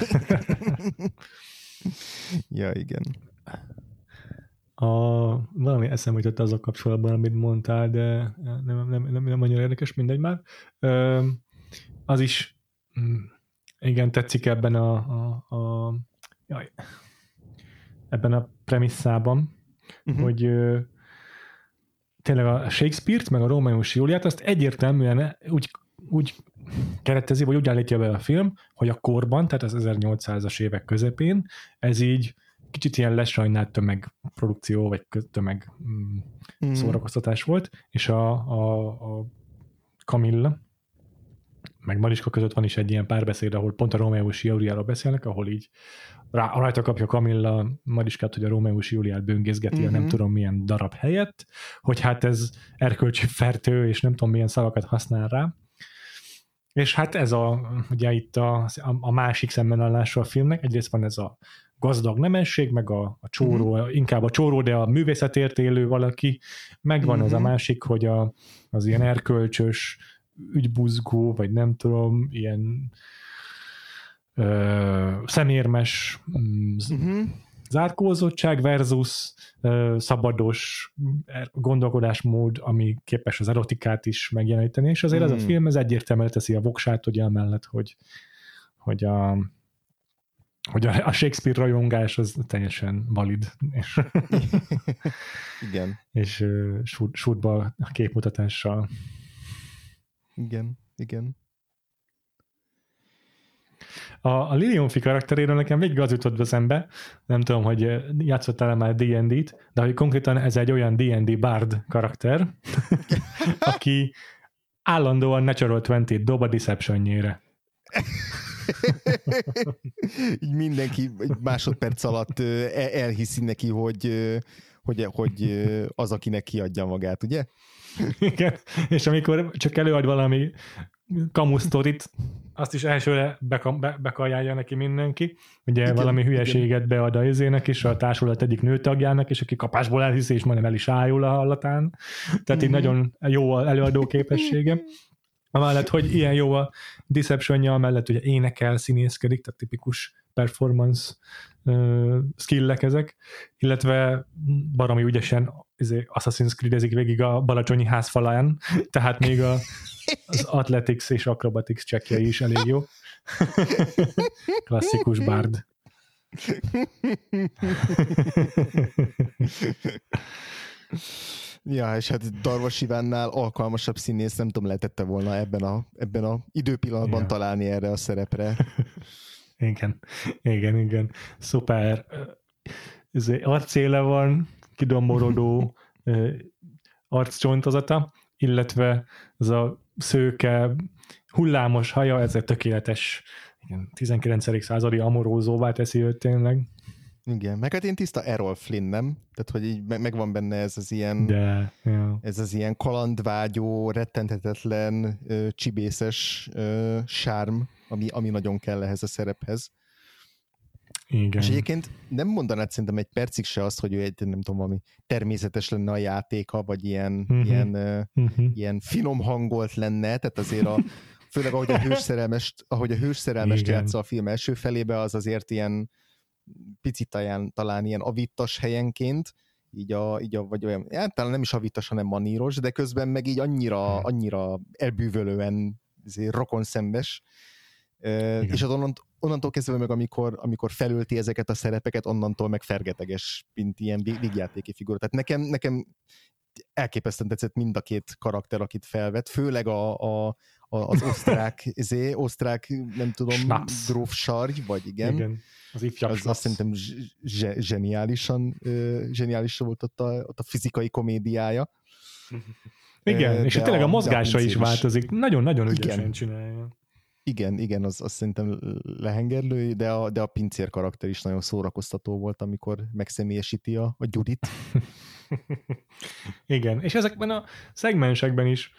ja, igen. A, valami eszembe jutott a kapcsolatban, amit mondtál, de nem, nem, nem, nem annyira érdekes, mindegy már. Ö, az is mm, igen, tetszik ebben a, a, a jaj, ebben a premisszában, uh-huh. hogy ö, tényleg a Shakespeare-t, meg a Rómeó és Júliát, azt egyértelműen úgy, úgy keretezi, vagy úgy állítja be a film, hogy a korban, tehát az 1800-as évek közepén, ez így kicsit ilyen lesajnált tömegprodukció, vagy tömeg mm, mm. szórakoztatás volt, és a, a, a Camilla, meg Mariska között van is egy ilyen párbeszéd, ahol pont a Romeo és Júliáról beszélnek, ahol így rá, rajta kapja Camilla Mariskát, hogy a Romeo és Júliát böngészgeti mm-hmm. a nem mhm. tudom milyen darab helyett, hogy hát ez erkölcsi fertő, és nem tudom milyen szavakat használ rá, És hát ez a, ugye itt a, a másik szembenállása a filmnek, egyrészt van ez a gazdag nemesség, meg a, a csóró, uh-huh. inkább a csóró, de a művészetért élő valaki, megvan uh-huh. az a másik, hogy a, az ilyen erkölcsös, ügybuzgó, vagy nem tudom, ilyen ö, szemérmes uh-huh. zárkózottság versus ö, szabados gondolkodásmód, ami képes az erotikát is megjeleníteni, és azért uh-huh. ez a film ez egyértelműen teszi a voksát, ugye amellett, hogy, hogy a hogy a Shakespeare rajongás az teljesen valid. És Igen. És uh, sútba a képmutatással. Igen, igen. A, a Lilionfi karakteréről nekem végig az jutott be szembe, nem tudom, hogy játszottál-e már D&D-t, de hogy konkrétan ez egy olyan D&D bard karakter, aki állandóan Natural 20 dob a Deception-jére. Így mindenki egy másodperc alatt elhiszi neki, hogy, hogy, hogy az, akinek kiadja magát, ugye? Igen, és amikor csak előad valami kamusztorit, azt is elsőre beka, be, bekajálja neki mindenki. Ugye igen, valami hülyeséget igen. bead a izének is, a társulat egyik nőtagjának, és aki kapásból elhiszi, és majdnem el is ájul a hallatán. Tehát mm-hmm. így nagyon jó előadó képessége. Amellett, hogy ilyen jó a deception amellett ugye énekel, színészkedik, tehát tipikus performance uh, skillek ezek, illetve baromi ügyesen izé, Assassin's Creed-ezik végig a Balacsonyi ház falán, tehát még a, az Athletics és Acrobatics csekje is elég jó. Klasszikus bárd. Ja, és hát Darvas Ivánnál alkalmasabb színész nem tudom, lehetette volna ebben a, ebben a időpillanatban ja. találni erre a szerepre. igen, igen, igen. Szuper. Ez arcéle van, kidomborodó arccsontozata, illetve ez a szőke, hullámos haja, ez egy tökéletes 19. századi amorózóvá teszi őt tényleg. Igen, meg hát én tiszta Errol Flynn, nem? Tehát, hogy így megvan benne ez az ilyen, De, ja. ez az ilyen kalandvágyó, rettenthetetlen, csibészes ö, sárm, ami, ami nagyon kell ehhez a szerephez. Igen. És egyébként nem mondanád szerintem egy percig se azt, hogy ő egy, nem tudom, ami természetes lenne a játéka, vagy ilyen, uh-huh. ilyen, uh-huh. ilyen finom hangolt lenne, tehát azért a, főleg ahogy a hősszerelmest, ahogy a hősszerelmest játsza a film első felébe, az azért ilyen picit talán, talán ilyen avittas helyenként, így a, így a vagy olyan, hát talán nem is avittas, hanem maníros, de közben meg így annyira, hmm. annyira elbűvölően rokon szembes, Igen. és az onnant, onnantól kezdve meg, amikor, amikor felölti ezeket a szerepeket, onnantól meg fergeteges, mint ilyen vígjátéki figura. Tehát nekem, nekem elképesztően tetszett mind a két karakter, akit felvett, főleg a, a, az osztrák, zé, osztrák, nem tudom, Schnaps. gróf sarj, vagy igen. igen az ifjabb az, azt szerintem zse, zseniálisan, zseniális volt ott a, ott a fizikai komédiája. Igen, de és tényleg a mozgása a is változik. Nagyon-nagyon ügyesen igen. csinálja. Igen, igen, az, az szerintem lehengerlő, de a, de a pincér karakter is nagyon szórakoztató volt, amikor megszemélyesíti a, a Judit. igen, és ezekben a szegmensekben is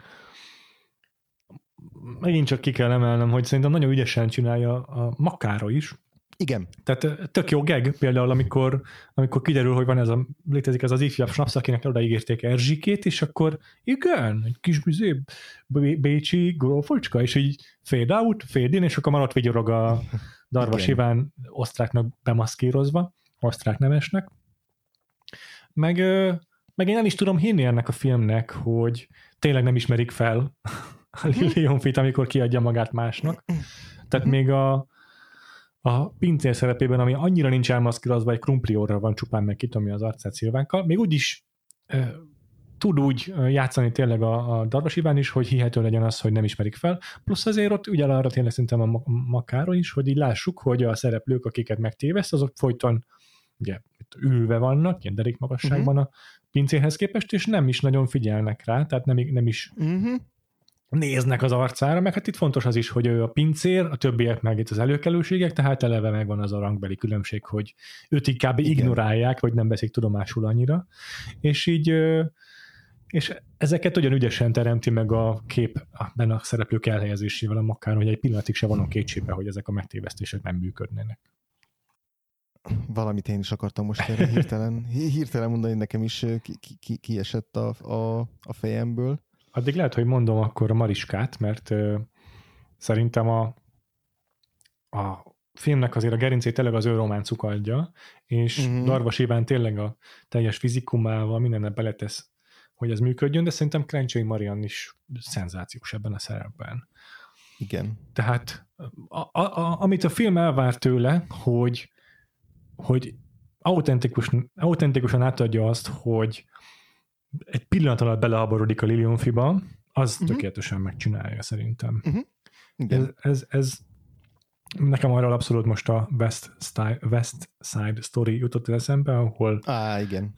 megint csak ki kell emelnem, hogy szerintem nagyon ügyesen csinálja a Makára is. Igen. Tehát tök jó geg, például amikor, amikor kiderül, hogy van ez a, létezik ez az ifjabb snaps, akinek odaígérték Erzsikét, és akkor igen, egy kis bizé, bécsi grófocska, és így fade out, fade in, és akkor már ott vigyorog a Darvas Iván osztráknak bemaszkírozva, osztrák nevesnek. Meg, meg én nem is tudom hinni ennek a filmnek, hogy tényleg nem ismerik fel a Lilion Fit, amikor kiadja magát másnak. Tehát még a, a pincér szerepében, ami annyira nincs elmaszkírozva, egy krumplióra van csupán meg kitomja az arcát szilvánkkal, még úgy is e, tud úgy játszani tényleg a, a Darvas Iván is, hogy hihető legyen az, hogy nem ismerik fel. Plusz azért ott ugye arra tényleg szerintem a makára is, hogy így lássuk, hogy a szereplők, akiket megtéveszt, azok folyton ugye ülve vannak, ilyen derék magasságban uh-huh. a pincéhez képest, és nem is nagyon figyelnek rá, tehát nem, nem is uh-huh néznek az arcára, meg hát itt fontos az is, hogy ő a pincér, a többiek meg itt az előkelőségek, tehát eleve megvan az a rangbeli különbség, hogy őt inkább Igen. ignorálják, vagy nem veszik tudomásul annyira, és így és ezeket ugyan ügyesen teremti meg a kép benne a szereplők elhelyezésével a makár, hogy egy pillanatig se vonom kétségbe, hogy ezek a megtévesztések nem működnének. Valamit én is akartam most erre hirtelen, hirtelen mondani, nekem is ki, ki, kiesett a, a, a fejemből. Addig lehet, hogy mondom akkor a Mariskát, mert uh, szerintem a, a filmnek azért a gerincét tényleg az ő románcuk adja, és uh-huh. Darvas Iván tényleg a teljes fizikumával mindennel beletesz, hogy ez működjön, de szerintem Krencsei Marian is szenzációs ebben a szerepben. Igen. Tehát a, a, a, amit a film elvár tőle, hogy, hogy autentikus, autentikusan átadja azt, hogy egy pillanat alatt belehaborodik a Lilionfiba, az uh-huh. tökéletesen megcsinálja szerintem. Uh-huh. Igen. Ez, ez, ez Nekem arról abszolút most a West, Style, West Side Story jutott az eszembe, ahol, Á, igen.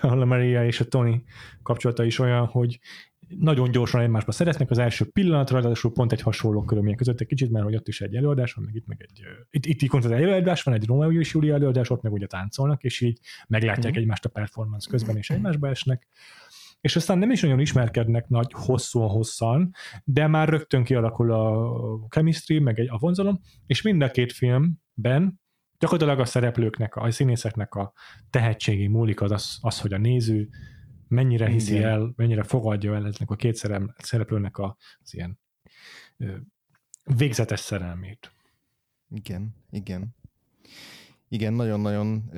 ahol a Maria és a Tony kapcsolata is olyan, hogy nagyon gyorsan egymásba szeretnek az első pillanatra, ráadásul pont egy hasonló körülmények között egy kicsit, mert hogy ott is egy előadás van, meg itt meg egy, itt, itt itt az előadás van, egy Romeo és Julia előadás, ott meg ugye táncolnak, és így meglátják mm. egymást a performance közben, és egymásba esnek és aztán nem is nagyon ismerkednek nagy hosszúan-hosszan, de már rögtön kialakul a chemistry, meg egy, a vonzalom, és mind a két filmben gyakorlatilag a szereplőknek, a színészeknek a tehetségi múlik az, az, az hogy a néző mennyire hiszi Igen. el, mennyire fogadja el ennek a két szereplőnek az ilyen végzetes szerelmét. Igen, igen. Igen, nagyon-nagyon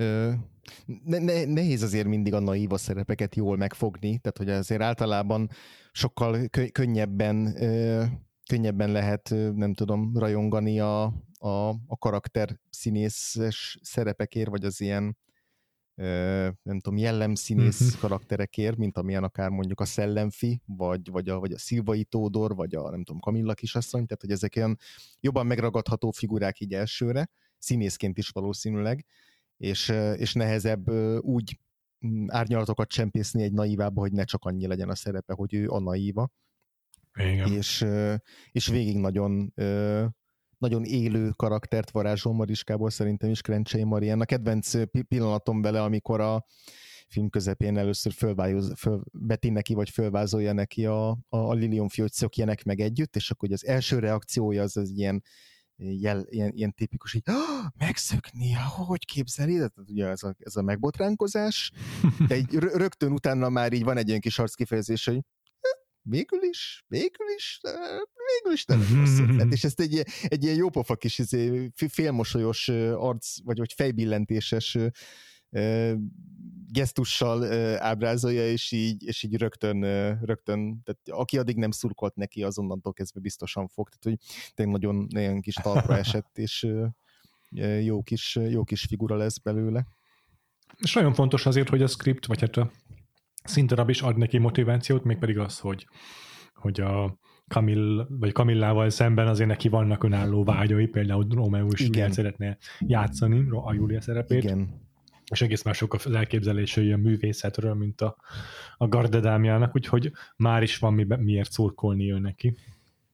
ne, ne, nehéz azért mindig a naíva szerepeket jól megfogni, tehát hogy azért általában sokkal kö, könnyebben ö, könnyebben lehet, nem tudom, rajongani a, a, a karakter színészes szerepekért, vagy az ilyen nem tudom, jellemszínész uh-huh. karakterekért, mint amilyen akár mondjuk a Szellemfi, vagy, vagy, a, vagy a Szilvai Tódor, vagy a nem tudom, Kamilla kisasszony, tehát hogy ezek olyan jobban megragadható figurák így elsőre, színészként is valószínűleg, és, és nehezebb úgy mm, árnyalatokat csempészni egy naívába, hogy ne csak annyi legyen a szerepe, hogy ő a naíva. Igen. És, és végig nagyon nagyon élő karaktert varázsol Mariskából szerintem is Krencsei Marian. A kedvenc pillanatom vele, amikor a film közepén először fölvájoz, föl, beti neki, vagy fölvázolja neki a, a, a Lilium hogy szökjenek meg együtt, és akkor az első reakciója az az ilyen jel, ilyen, ilyen tipikus, oh, megszökni, hogy képzeli? Tehát ugye ez a, ez a megbotránkozás, de így rögtön utána már így van egy ilyen kis arckifejezés, hogy végül is, végül is, végül is nem rossz És ezt egy, egy ilyen jópofa kis izé, félmosolyos arc, vagy, vagy fejbillentéses gesztussal ábrázolja, és így, és így rögtön, rögtön, tehát aki addig nem szurkolt neki, azonnantól kezdve biztosan fog, tehát hogy tényleg nagyon, nagyon kis talpra esett, és jó kis, jó kis figura lesz belőle. És nagyon fontos azért, hogy a script, vagy hát a szinterab is ad neki motivációt, mégpedig az, hogy, hogy a Kamil, vagy Kamillával szemben azért neki vannak önálló vágyai, például Romeo is szeretne játszani a Júlia szerepét. Igen és egész mások az elképzelései a művészetről, mint a, a gardedámjának, úgyhogy már is van mi, miért szurkolni ő neki.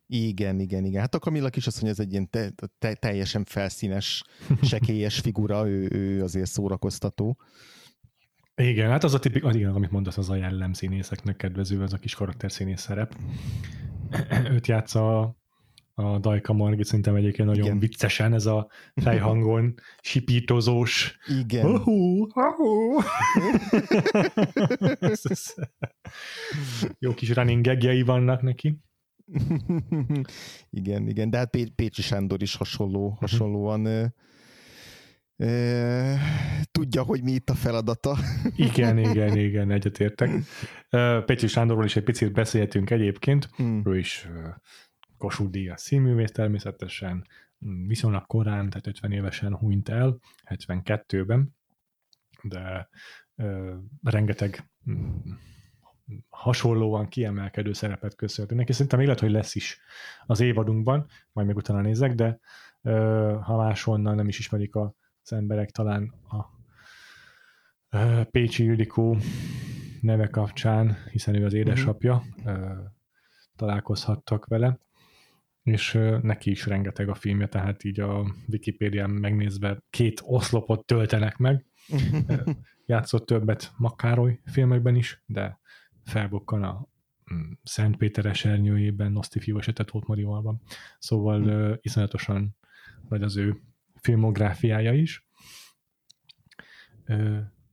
Igen, igen, igen. Hát a Kamilla kisasszony ez egy ilyen te, te, teljesen felszínes, sekélyes figura, ő, ő azért szórakoztató. Igen, hát az a tipik, az igen, amit mondasz, az a jellemszínészeknek kedvező, az a kis karakterszínész szerep. Őt játsza a Dajka Margit szerintem egyébként nagyon Igen. viccesen, ez a fejhangon sipítozós. Igen. Uh-huh, uh-huh. Jó kis running gagjai vannak neki. igen, igen, de hát Pécsi Sándor is hasonló, mhm. hasonlóan tudja, hogy mi itt a feladata. igen, igen, igen, egyetértek. Pécsi Sándorról is egy picit beszéltünk egyébként, hmm. ő is Kossuth Díjas színművész természetesen, viszonylag korán, tehát 50 évesen hunyt el, 72-ben, de ö, rengeteg mm, hasonlóan kiemelkedő szerepet köszönhetünk neki. Szerintem lehet, hogy lesz is az évadunkban, majd még utána nézek, de ö, ha máshonnan nem is ismerik az emberek, talán a Pécsi Ildikó neve kapcsán, hiszen ő az édesapja, ö, találkozhattak vele és neki is rengeteg a filmje, tehát így a Wikipédián megnézve két oszlopot töltenek meg. Játszott többet Makároly filmekben is, de felbukkan a mm, Szent Péter esernyőjében, Noszti fiú esetet volt Marivalban. Szóval uh, iszonyatosan vagy az ő filmográfiája is.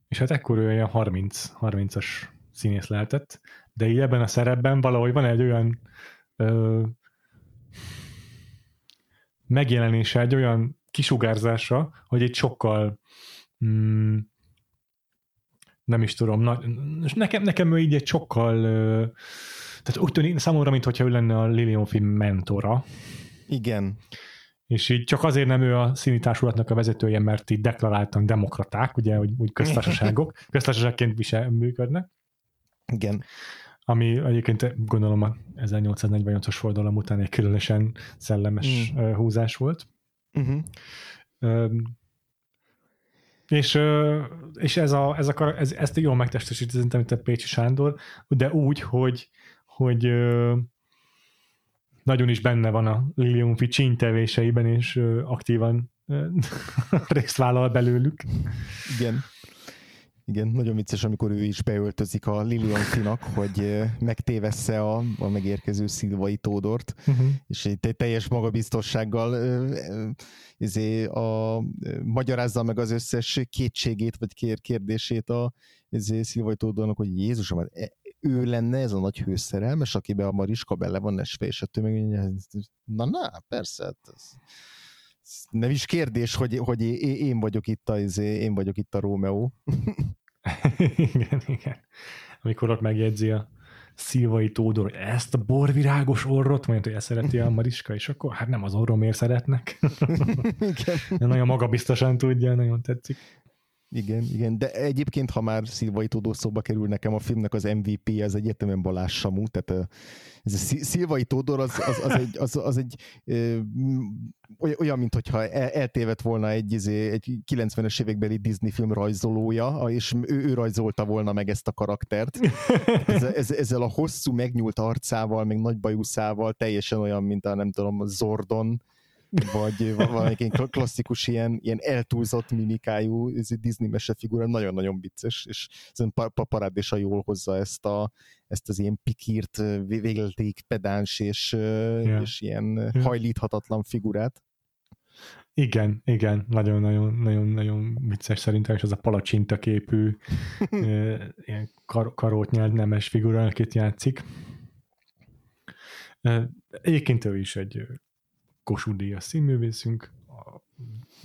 És hát ekkor ő olyan 30, 30-as színész lehetett, de így ebben a szerepben valahogy van egy olyan uh, megjelenése, egy olyan kisugárzása, hogy egy sokkal mm, nem is tudom, na, nekem, nekem ő így egy sokkal tehát úgy tűnik számomra, mintha ő lenne a Lilian film mentora. Igen. És így csak azért nem ő a színi társulatnak a vezetője, mert így deklaráltan demokraták, ugye, hogy úgy köztársaságok, köztársaságként visel, működnek. Igen. Ami egyébként gondolom a 1848-as forradalom után egy különösen szellemes mm. húzás volt. Uh-huh. És, és ez a, ez a, ez, ezt jól megtestesíti szerintem mint a Pécsi Sándor, de úgy, hogy, hogy nagyon is benne van a Liliumfi csíntevéseiben, és aktívan részt vállal belőlük. Igen. Igen, nagyon vicces, amikor ő is beöltözik a Liliantinak, hogy megtévessze a, a megérkező Szilvai Tódort, uh-huh. és egy teljes magabiztossággal izé, a, magyarázza meg az összes kétségét, vagy kér, kérdését a izé, Szilvai Tódornak, hogy Jézusom, hát e, ő lenne ez a nagy hőszerelmes, akiben a Mariska bele van esve, és a tömeg, na, na, persze, hát ez, nem is kérdés, hogy, hogy én vagyok itt a, izé, én vagyok itt a Rómeó. igen, igen. Amikor ott megjegyzi a Szilvai Tódor, hogy ezt a borvirágos orrot, mondja, hogy ezt szereti a Mariska, és akkor hát nem az orromért szeretnek. igen. nagyon magabiztosan tudja, nagyon tetszik. Igen, igen, de egyébként, ha már Szilvai Tódó kerül nekem a filmnek az MVP, az egyértelműen Balázs Samu, tehát ez a Szilvai Tódor az, az, az egy, az, az egy ö, olyan, mint hogyha eltévedt volna egy, izé, egy 90-es évekbeli Disney film rajzolója, és ő, ő rajzolta volna meg ezt a karaktert. Ezzel, ezzel a hosszú, megnyúlt arcával, meg nagy bajuszával, teljesen olyan, mint a nem tudom, Zordon, vagy valamelyik klasszikus ilyen, ilyen eltúlzott mimikájú Disney mesefigura, nagyon-nagyon vicces, és szerintem parádésa jól hozza ezt, a, ezt az ilyen pikírt, végleték pedáns és, yeah. és ilyen yeah. hajlíthatatlan figurát. Igen, igen, nagyon-nagyon-nagyon vicces szerintem, és az a palacsinta képű ilyen kar- karót nyelt nemes figura, akit játszik. Egyébként ő is egy Kossuth Díjas színművészünk,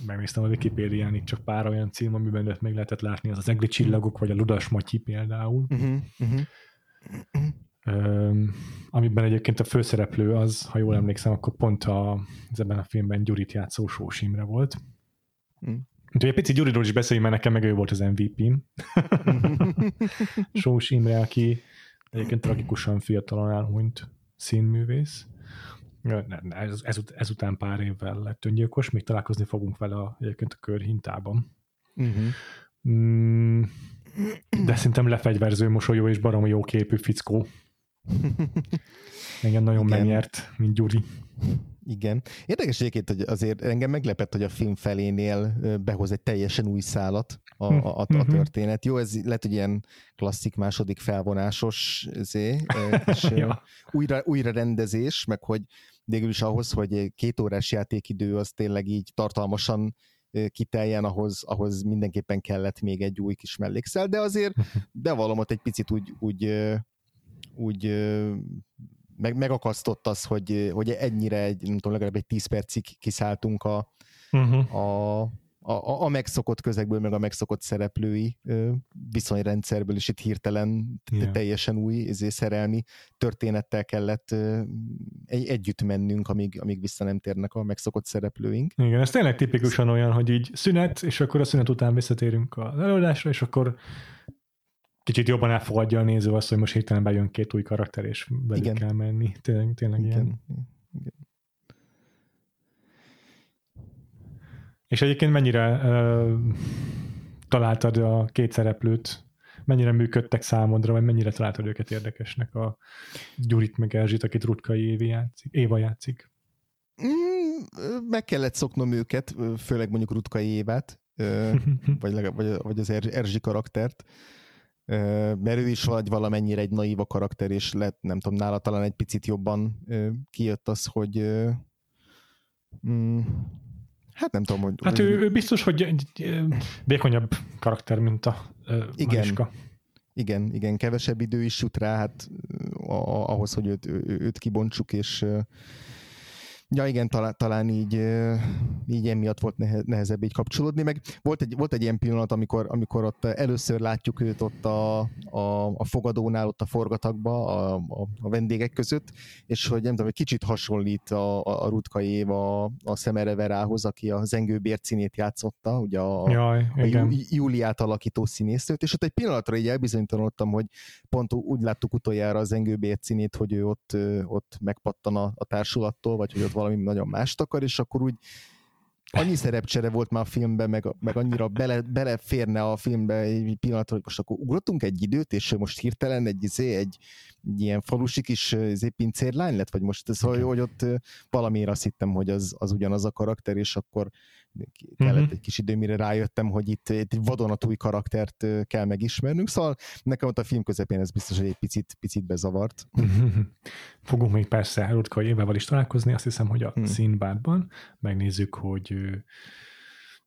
megnéztem a Wikipédián itt csak pár olyan cím, amiben őt még lehetett látni, az az Egri csillagok, vagy a Ludas Matyi például. Uh-huh, uh-huh. Um, amiben egyébként a főszereplő az, ha jól emlékszem, akkor pont a, az ebben a filmben Gyurit játszó Sós Imre volt. Mm. Úgyhogy egy pici Gyuriról is beszéljünk, mert nekem meg ő volt az MVP-m. Sós Imre, aki egyébként tragikusan fiatalon elhunyt színművész ez, ez, ezután pár évvel lett öngyilkos, még találkozni fogunk vele a, egyébként a körhintában. Uh-huh. Mm, de szerintem lefegyverző mosolyó és baromi jó képű fickó. Engem nagyon Igen. megnyert, mint Gyuri. Igen. Érdekes egyébként, hogy azért engem meglepett, hogy a film felénél behoz egy teljesen új szálat a, a, a, a mhm. történet. Jó, ez lehet, hogy ilyen klasszik második felvonásos zé, és ja. újra, újra rendezés, meg hogy végül is ahhoz, hogy két órás játékidő az tényleg így tartalmasan kiteljen, ahhoz, ahhoz mindenképpen kellett még egy új kis mellékszel, de azért bevallom ott egy picit úgy, úgy, úgy meg, megakasztott az, hogy, hogy ennyire egy, nem tudom, legalább egy 10 percig kiszálltunk a, uh-huh. a, a, a megszokott közegből, meg a megszokott szereplői viszonyrendszerből, és itt hirtelen yeah. teljesen új ezért szerelmi történettel kellett egy, együtt mennünk, amíg, amíg vissza nem térnek a megszokott szereplőink. Igen, ez tényleg tipikusan olyan, hogy így szünet, és akkor a szünet után visszatérünk az előadásra, és akkor kicsit jobban elfogadja a néző azt, hogy most hirtelen bejön két új karakter, és velük Igen. kell menni. Tényleg, tényleg Igen. ilyen. Igen. És egyébként mennyire uh, találtad a két szereplőt, mennyire működtek számodra, vagy mennyire találtad őket érdekesnek a Gyurit meg Erzsit, akit Rutkai Évi játszik, Éva játszik? Mm, meg kellett szoknom őket, főleg mondjuk Rutkai Évát, vagy, vagy, vagy az Erzsi karaktert mert ő is vagy valamennyire egy naíva karakter, és lett, nem tudom, nála talán egy picit jobban kijött az, hogy mm, hát nem tudom, hogy... Hát ő, ő biztos, hogy egy békonyabb karakter, mint a igen, Mariska. Igen, igen, kevesebb idő is jut rá, hát ahhoz, hogy őt, őt kibontsuk, és Ja igen, talán, talán így, így emiatt volt nehezebb így kapcsolódni, meg volt egy, volt egy ilyen pillanat, amikor, amikor ott először látjuk őt ott a, a, a fogadónál, ott a forgatakba, a, a, a vendégek között, és hogy nem tudom, egy kicsit hasonlít a, a, a Rutka Éva a, a Szemere Verához, aki a Zengő bércinét játszotta, ugye a, Jaj, a Jú, Júliát alakító színésznőt, és ott egy pillanatra így elbizonytalanodtam, hogy pont úgy láttuk utoljára a Zengő bércinét, hogy ő ott, ott megpattan a, a társulattól, vagy hogy ott valami nagyon mást akar, és akkor úgy annyi szerepcsere volt már a filmben, meg, meg annyira bele, beleférne a filmbe egy pillanat, hogy most akkor ugrottunk egy időt, és most hirtelen egy, izé, egy, egy ilyen falusi kis izé, pincérlány lett, vagy most ez, hogy, hogy ott valamiért azt hittem, hogy az, az ugyanaz a karakter, és akkor kellett uh-huh. egy kis idő, mire rájöttem, hogy itt, itt egy vadonatúj karaktert kell megismernünk, szóval nekem ott a film közepén ez biztos, hogy egy picit, picit bezavart. Fogunk még persze Rutka Évával is találkozni, azt hiszem, hogy a hmm. színbádban megnézzük, hogy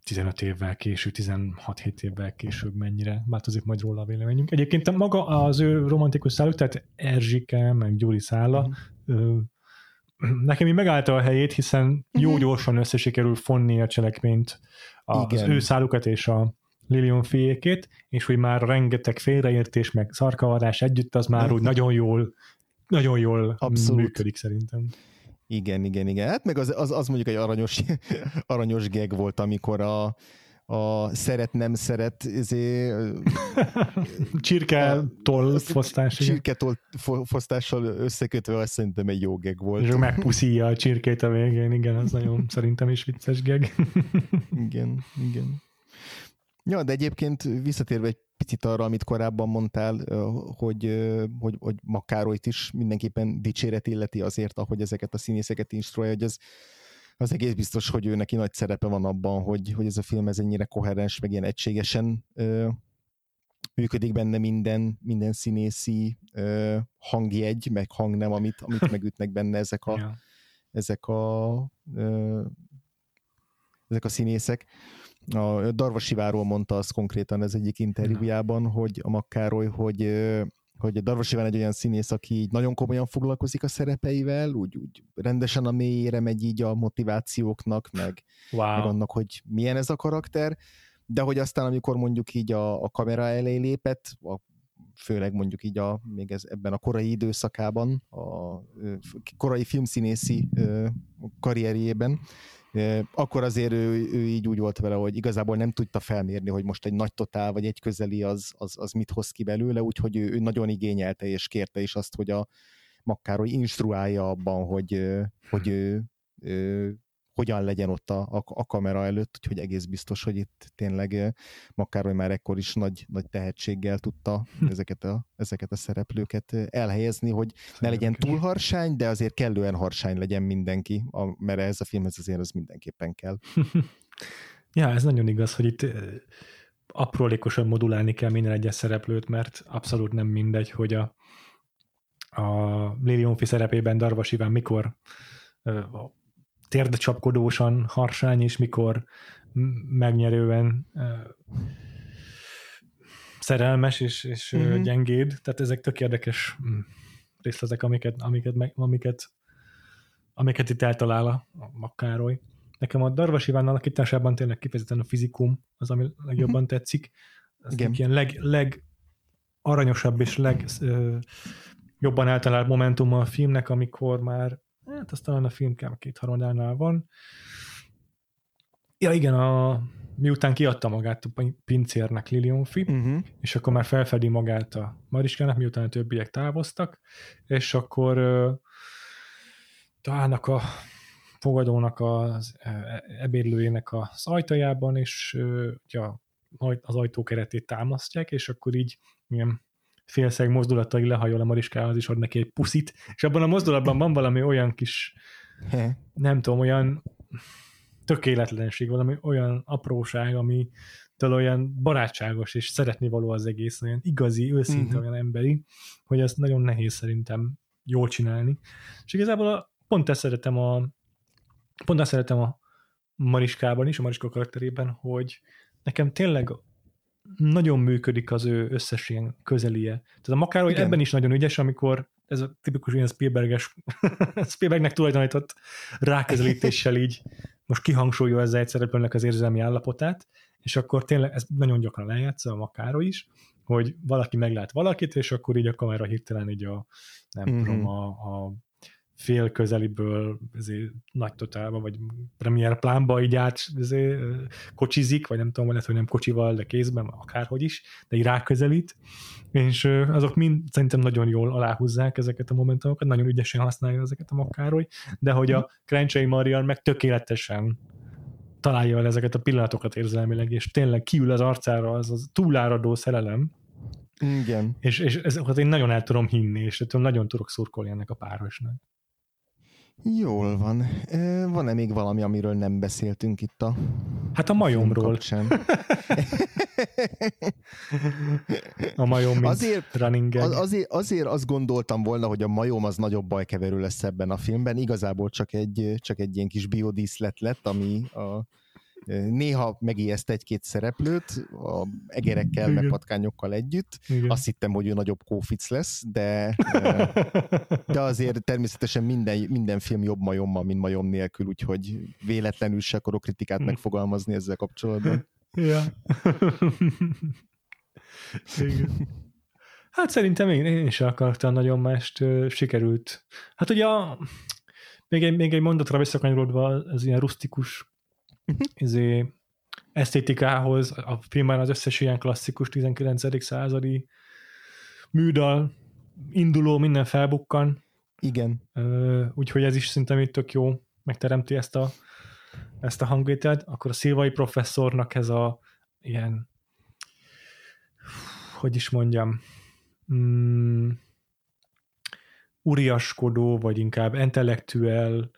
15 évvel később, 16-7 évvel később mennyire változik majd róla a véleményünk. Egyébként maga az ő romantikus szálluk, tehát Erzsike, meg Gyuri szála, mm nekem így megállta a helyét, hiszen jó uh-huh. gyorsan össze sikerül fonni a cselekményt, az ő szálukat és a Lilion fiékét, és hogy már rengeteg félreértés, meg szarkavarás együtt, az már úgy nagyon jól, nagyon jól Abszolút. működik szerintem. Igen, igen, igen. Hát meg az, az, az mondjuk egy aranyos, aranyos geg volt, amikor a, a szeret-nem szeret izé, csirke toll fosztás. Csirke toll fosztással összekötve azt szerintem egy jó geg volt. És megpuszíja a csirkét a végén, igen, az nagyon szerintem is vicces geg. igen, igen. Ja, de egyébként visszatérve egy picit arra, amit korábban mondtál, hogy, hogy, hogy Makárolyt is mindenképpen dicséret illeti azért, ahogy ezeket a színészeket instruálja, hogy ez az egész biztos, hogy ő neki nagy szerepe van abban, hogy, hogy ez a film ez ennyire koherens, meg ilyen egységesen ö, működik benne minden, minden színészi ö, hangjegy, meg hangnem, amit, amit megütnek benne ezek a, ja. ezek a ö, ezek a színészek. A Darvasiváról mondta azt konkrétan ez egyik interjújában, hogy a Makkároly, hogy hogy Darvas Iván egy olyan színész, aki így nagyon komolyan foglalkozik a szerepeivel, úgy, úgy rendesen a mélyére megy így a motivációknak, meg, wow. meg annak, hogy milyen ez a karakter, de hogy aztán, amikor mondjuk így a, a kamera elé lépett, a, főleg mondjuk így a, még ez, ebben a korai időszakában, a korai filmszínészi karrierjében, akkor azért ő, ő így úgy volt vele, hogy igazából nem tudta felmérni, hogy most egy nagy totál vagy egy közeli az, az, az mit hoz ki belőle, úgyhogy ő, ő nagyon igényelte és kérte is azt, hogy a Makkároly instruálja abban, hogy, hogy ő, ő hogyan legyen ott a, a, a kamera előtt, úgyhogy egész biztos, hogy itt tényleg Makkároly már ekkor is nagy, nagy tehetséggel tudta hm. ezeket a, ezeket a szereplőket elhelyezni, hogy ne legyen túl harsány, de azért kellően harsány legyen mindenki, a, mert ez a filmhez azért az mindenképpen kell. ja, ez nagyon igaz, hogy itt aprólékosan modulálni kell minden egyes szereplőt, mert abszolút nem mindegy, hogy a, a Lili szerepében Darvas Iván mikor térdcsapkodósan harsány, és mikor megnyerően szerelmes és, és mm-hmm. gyengéd. Tehát ezek tök érdekes mm, részletek, amiket, amiket, amiket, amiket itt eltalál a, Makkároly. Nekem a Darvas Iván alakításában tényleg kifejezetten a fizikum az, ami legjobban mm-hmm. tetszik. Ez Igen. ilyen leg, leg aranyosabb és leg ö, jobban eltalált momentum a filmnek, amikor már Hát azt talán a film két harmadánál van. Ja igen, a, miután kiadta magát a pincérnek Lilionfi, uh-huh. és akkor már felfedi magát a Mariskának, miután a többiek távoztak, és akkor találnak a fogadónak az e, e, ebédlőjének az ajtajában, és ja, az ajtó keretét támasztják, és akkor így ilyen félszeg mozdulatai lehajol a Mariskához, és ad neki egy puszit, és abban a mozdulatban van valami olyan kis, nem tudom, olyan tökéletlenség, valami olyan apróság, ami olyan barátságos és szeretni való az egész, olyan igazi, őszinte, uh-huh. olyan emberi, hogy ezt nagyon nehéz szerintem jól csinálni. És igazából a, pont ezt szeretem a pont ezt szeretem a Mariskában is, a Mariska karakterében, hogy nekem tényleg nagyon működik az ő összes ilyen közelie. Tehát a Makár, hogy ebben is nagyon ügyes, amikor ez a tipikus ilyen Spielberges, Spielbergnek tulajdonított ráközelítéssel így most kihangsúlyozza egy szereplőnek az érzelmi állapotát, és akkor tényleg ez nagyon gyakran lejátsza a Makáro is, hogy valaki meglát valakit, és akkor így a kamera hirtelen így a, nem mm-hmm. tudom, a, a fél közeliből nagy totálba, vagy premier plánba így át ezért, kocsizik, vagy nem tudom, lehet, hogy nem kocsival, de kézben, akárhogy is, de így ráközelít, és azok mind szerintem nagyon jól aláhúzzák ezeket a momentumokat, nagyon ügyesen használja ezeket a Makároly, de hogy a Krencsei Marian meg tökéletesen találja el ezeket a pillanatokat érzelmileg, és tényleg kiül az arcára az, az túláradó szerelem, igen. És, és ezeket én nagyon el tudom hinni, és nagyon tudok szurkolni ennek a párosnak. Jól van. Van-e még valami, amiről nem beszéltünk itt a Hát a majomról. a majom, mint azért, running az, azért, azért azt gondoltam volna, hogy a majom az nagyobb bajkeverő lesz ebben a filmben. Igazából csak egy, csak egy ilyen kis biodíszlet lett, ami a Néha megijeszt egy-két szereplőt, a egerekkel, Igen. meg patkányokkal együtt. Igen. Azt hittem, hogy ő nagyobb kófic lesz, de, de azért természetesen minden, minden film jobb majommal, mint majom nélkül, úgyhogy véletlenül se akarok kritikát hm. megfogalmazni ezzel kapcsolatban. Ja. Igen. Hát szerintem én, én is akartam nagyon mást sikerült. Hát ugye a, még egy, még egy mondatra visszakanyarodva, az ilyen rustikus izé, esztétikához, a filmben az összes ilyen klasszikus 19. századi műdal induló, minden felbukkan. Igen. Úgyhogy ez is szerintem itt tök jó, megteremti ezt a, ezt a hangvételt. Akkor a szilvai professzornak ez a ilyen hogy is mondjam, mm, uriaskodó, vagy inkább intellektuel,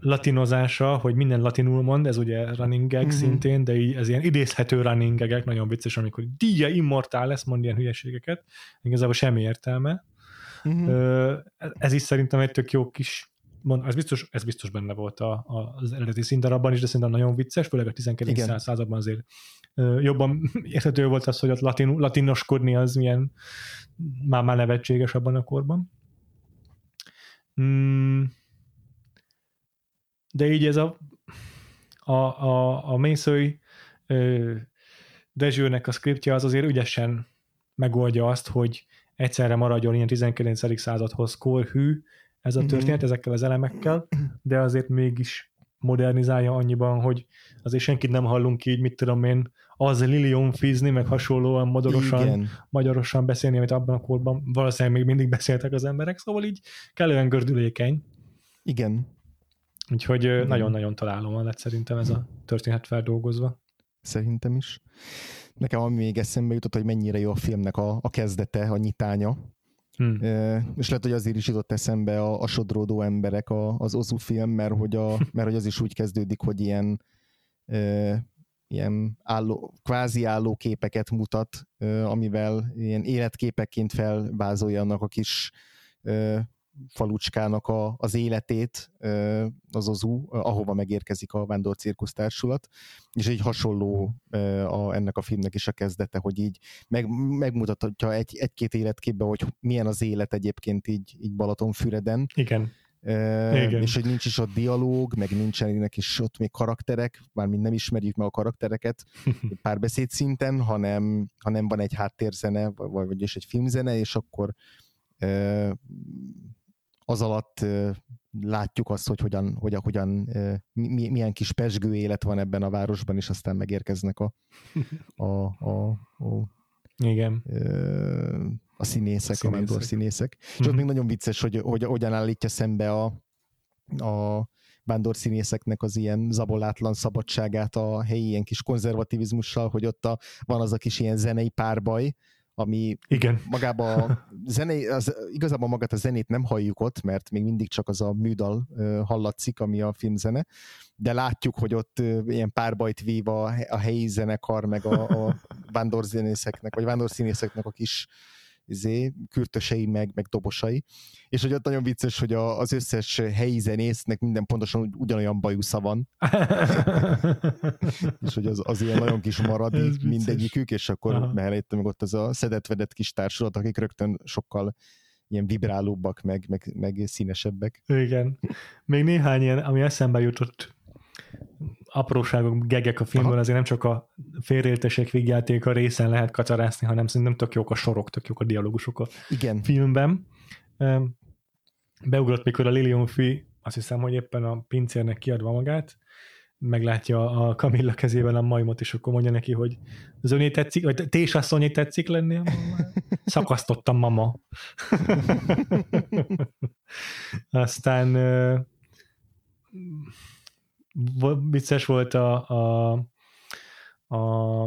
latinozása, hogy minden latinul mond, ez ugye running gag uh-huh. szintén, de így, ez ilyen idézhető running gagek, nagyon vicces, amikor dia immortál lesz, mond ilyen hülyeségeket, igazából semmi értelme. Uh-huh. Ez is szerintem egy tök jó kis mond, ez biztos, ez biztos benne volt a, a, az eredeti színdarabban is, de szerintem nagyon vicces, főleg a 19. században azért jobban érthető volt az, hogy ott latin, latinoskodni az milyen már, már nevetséges abban a korban. Mm, de így ez a, a, a, a Mészői Dezsőnek a skriptje az azért ügyesen megoldja azt, hogy egyszerre maradjon ilyen 19. századhoz korhű ez a mhm. történet mm-hmm. ezekkel az elemekkel, de azért mégis modernizálja annyiban, hogy azért senkit nem hallunk így, mit tudom én, az Lilion fizni, meg hasonlóan magyarosan, Igen. magyarosan beszélni, amit abban a korban valószínűleg még mindig beszéltek az emberek, szóval így kellően gördülékeny. Igen. Úgyhogy Igen. nagyon-nagyon találom lett szerintem ez a történet feldolgozva. Szerintem is. Nekem ami még eszembe jutott, hogy mennyire jó a filmnek a, a kezdete, a nyitánya. Hmm. E, és lehet, hogy azért is jutott eszembe a, a sodródó emberek a, az Ozu film, mert hogy, a, mert hogy az is úgy kezdődik, hogy ilyen e, ilyen álló, kvázi álló képeket mutat, amivel ilyen életképekként felvázolja annak a kis falucskának a, az életét, az az ú, ahova megérkezik a Vándor Cirkusz Társulat, és egy hasonló a, ennek a filmnek is a kezdete, hogy így meg, megmutatja egy, egy-két életképbe, hogy milyen az élet egyébként így, így Balatonfüreden. Igen. Uh, Igen. és hogy nincs is ott dialóg, meg nincsenek is ott még karakterek, mármint nem ismerjük meg a karaktereket párbeszéd szinten, hanem, hanem van egy háttérzene, vagy, vagy és egy filmzene, és akkor az alatt látjuk azt, hogy hogyan, hogyan, hogyan milyen kis pesgő élet van ebben a városban, és aztán megérkeznek a, a, a, a igen. A színészek, a, színészek. a színészek. Mm-hmm. És ott mhm. még nagyon vicces, hogy, hogy hogyan állítja szembe a, a vándor színészeknek az ilyen zabolátlan szabadságát a helyi ilyen kis konzervativizmussal, hogy ott a, van az a kis ilyen zenei párbaj, ami Igen. magába a zené, az, igazából magát a zenét nem halljuk ott, mert még mindig csak az a műdal hallatszik, ami a filmzene, de látjuk, hogy ott ilyen párbajt vív a, a helyi zenekar, meg a, a vándorzenészeknek, vagy vándorszínészeknek a kis izé, kürtösei, meg, meg dobosai. És hogy ott nagyon vicces, hogy a, az összes helyi zenésznek minden pontosan ugyanolyan bajusza van. és hogy az, az ilyen nagyon kis maradi mindegyikük, és akkor mellette meg ott az a szedetvedett kis társulat, akik rögtön sokkal ilyen vibrálóbbak, meg, meg, meg színesebbek. Igen. Még néhány ilyen, ami eszembe jutott apróságok, gegek a filmből, Aha. azért nem csak a félreértések a részen lehet kacarászni, hanem szerintem tök jók a sorok, tök jók a dialógusok a Igen. filmben. Beugrott, mikor a Lilium fi, azt hiszem, hogy éppen a pincérnek kiadva magát, meglátja a Kamilla kezében a majmot, és akkor mondja neki, hogy az öné tetszik, vagy tésasszonyi tetszik lenni? Szakasztottam, mama. Aztán vicces volt a, a, a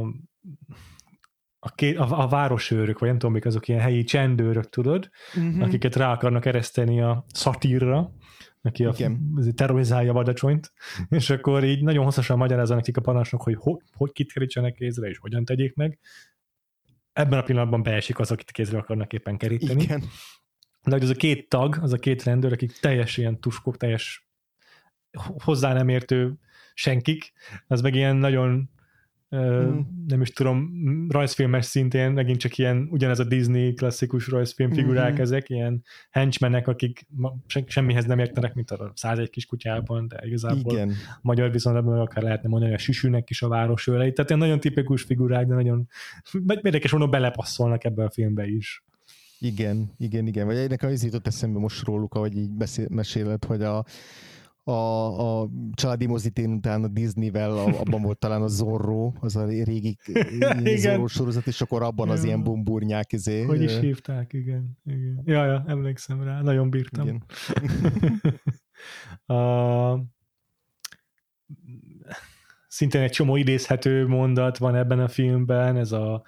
a, ké, a, a városőrök, vagy nem tudom, mik azok ilyen helyi csendőrök, tudod, uh-huh. akiket rá akarnak ereszteni a szatírra, aki a, terrorizálja Vadacsonyt, és akkor így nagyon hosszasan magyarázza nekik a parancsnok, hogy ho, hogy kit kerítsenek kézre, és hogyan tegyék meg. Ebben a pillanatban beesik az, akit kézre akarnak éppen keríteni. Igen. De hogy az a két tag, az a két rendőr, akik teljes ilyen tuskok, teljes hozzá nem értő senkik, az meg ilyen nagyon mm. nem is tudom, rajzfilmes szintén, megint csak ilyen, ugyanez a Disney klasszikus rajzfilm figurák mm-hmm. ezek, ilyen henchmenek, akik semmihez nem értenek, mint a 101 kis kutyában, de igazából Igen. magyar viszonylatban akár lehetne mondani, a süsűnek is a város őrei, tehát ilyen nagyon tipikus figurák, de nagyon érdekes mondom, belepasszolnak ebbe a filmbe is. Igen, igen, igen. Vagy nekem az jutott eszembe most róluk, ahogy így beszél, meséled, hogy a a, a családi mozitén után a Disneyvel, abban volt talán a Zorro, az a régi Zorro sorozat, és akkor abban ja. az ilyen bumburnyák izé. Hogy is hívták, igen. igen. Ja, ja, emlékszem rá, nagyon bírtam. Igen. a, szintén egy csomó idézhető mondat van ebben a filmben, ez a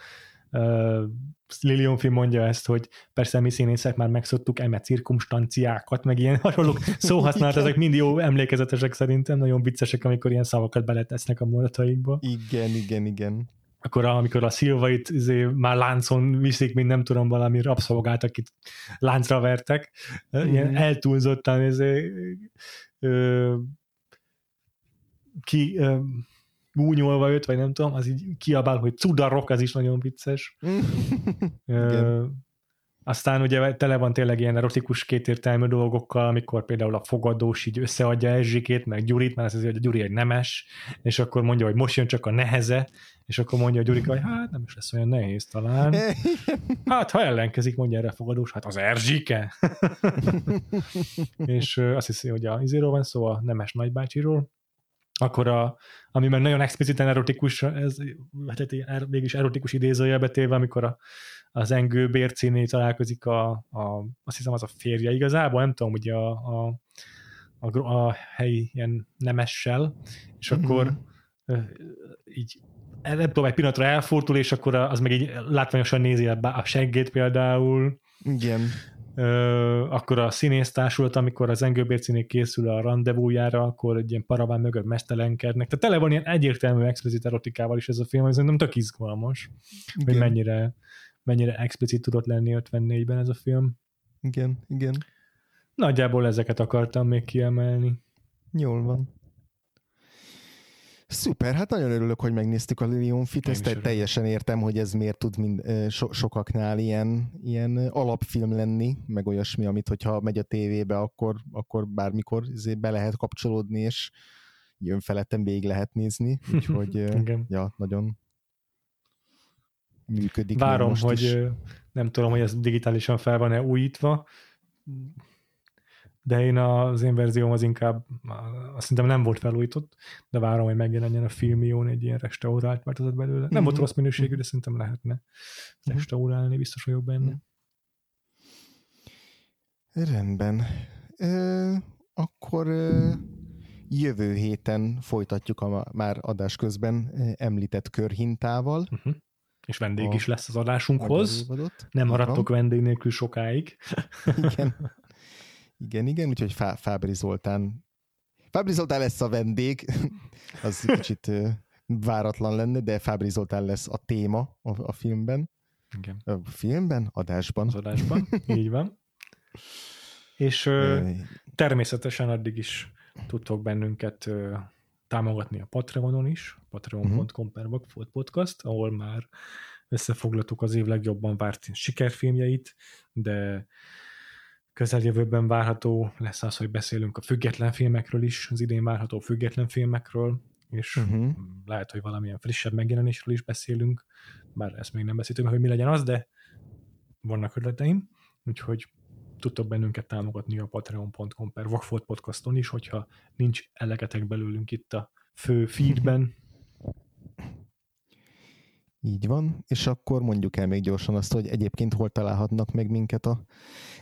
Lilium film mondja ezt, hogy persze mi színészek már megszoktuk eme cirkumstanciákat, meg ilyen hasonló szóhasználat, ezek mind jó emlékezetesek szerintem, nagyon viccesek, amikor ilyen szavakat beletesznek a mondataikba. Igen, igen, igen. Akkor amikor a szilvait izé, már láncon viszik, mint nem tudom, valami rabszolgát, akit láncra vertek, mm. ilyen eltúlzottan izé, ö, ki ö, gúnyolva őt, vagy nem tudom, az így kiabál, hogy cudarok, az is nagyon vicces. Ö, aztán ugye tele van tényleg ilyen erotikus kétértelmű dolgokkal, amikor például a fogadós így összeadja Erzsikét, meg Gyurit, mert azt hiszi, hogy a Gyuri egy nemes, és akkor mondja, hogy most jön csak a neheze, és akkor mondja a Gyurika, hogy hát nem is lesz olyan nehéz talán. Hát ha ellenkezik, mondja erre a fogadós, hát az Erzsike. és azt hiszi, hogy a izéről van szó, a nemes nagybácsiról, akkor a, ami már nagyon expliciten erotikus, ez hát er, mégis erotikus idézőjelbe téve, amikor a, az engő bércéné találkozik a, a, azt hiszem az a férje igazából, nem tudom, ugye a, a, a, a helyi ilyen nemessel, és mm-hmm. akkor így nem tudom, egy pillanatra elfordul, és akkor az meg így látványosan nézi a seggét például. Igen akkor a színésztársulat, amikor az engőbércinék készül a rendezvújára, akkor egy ilyen paraván mögött mesztelenkednek. Tehát tele van ilyen egyértelmű explicit erotikával is ez a film, ez nem tök izgalmas, igen. hogy mennyire, mennyire explicit tudott lenni 54-ben ez a film. Igen, igen. Nagyjából ezeket akartam még kiemelni. Jól van. Szuper, hát nagyon örülök, hogy megnéztük a Lilium Fit, ezt teljesen értem, hogy ez miért tud mind, so, sokaknál ilyen, ilyen alapfilm lenni, meg olyasmi, amit hogyha megy a tévébe, akkor, akkor bármikor be lehet kapcsolódni, és jön felettem végig lehet nézni, úgyhogy ja, nagyon működik. Várom, most hogy is. nem tudom, hogy ez digitálisan fel van-e újítva, de én az én verzióm az inkább, azt szerintem nem volt felújított, de várom, hogy megjelenjen a filmión egy ilyen restaurált változat belőle. Nem mm-hmm. volt rossz minőségű, de szerintem lehetne mm-hmm. restaurálni, biztos vagyok benne. Rendben. Ö, akkor ö, jövő héten folytatjuk a már adás közben említett körhintával. Uh-huh. És vendég a is lesz az adásunkhoz. Nem maradtok vendég nélkül sokáig. Igen. Igen, igen, úgyhogy Fábri Zoltán Fábri Zoltán lesz a vendég, az kicsit váratlan lenne, de Fábri Zoltán lesz a téma a, a filmben. Igen. A filmben, adásban. Az adásban, így van. És ö, természetesen addig is tudtok bennünket ö, támogatni a Patreonon is, patreon.com per podcast, ahol már összefoglaltuk az év legjobban várt sikerfilmjeit, de közeljövőben várható lesz az, hogy beszélünk a független filmekről is, az idén várható független filmekről, és uh-huh. lehet, hogy valamilyen frissebb megjelenésről is beszélünk, bár ezt még nem beszéltünk, hogy mi legyen az, de vannak ötleteim, úgyhogy tudtok bennünket támogatni a patreon.com per Vagfolt podcaston is, hogyha nincs elegetek belőlünk itt a fő feedben. Így van, és akkor mondjuk el még gyorsan azt, hogy egyébként hol találhatnak meg minket a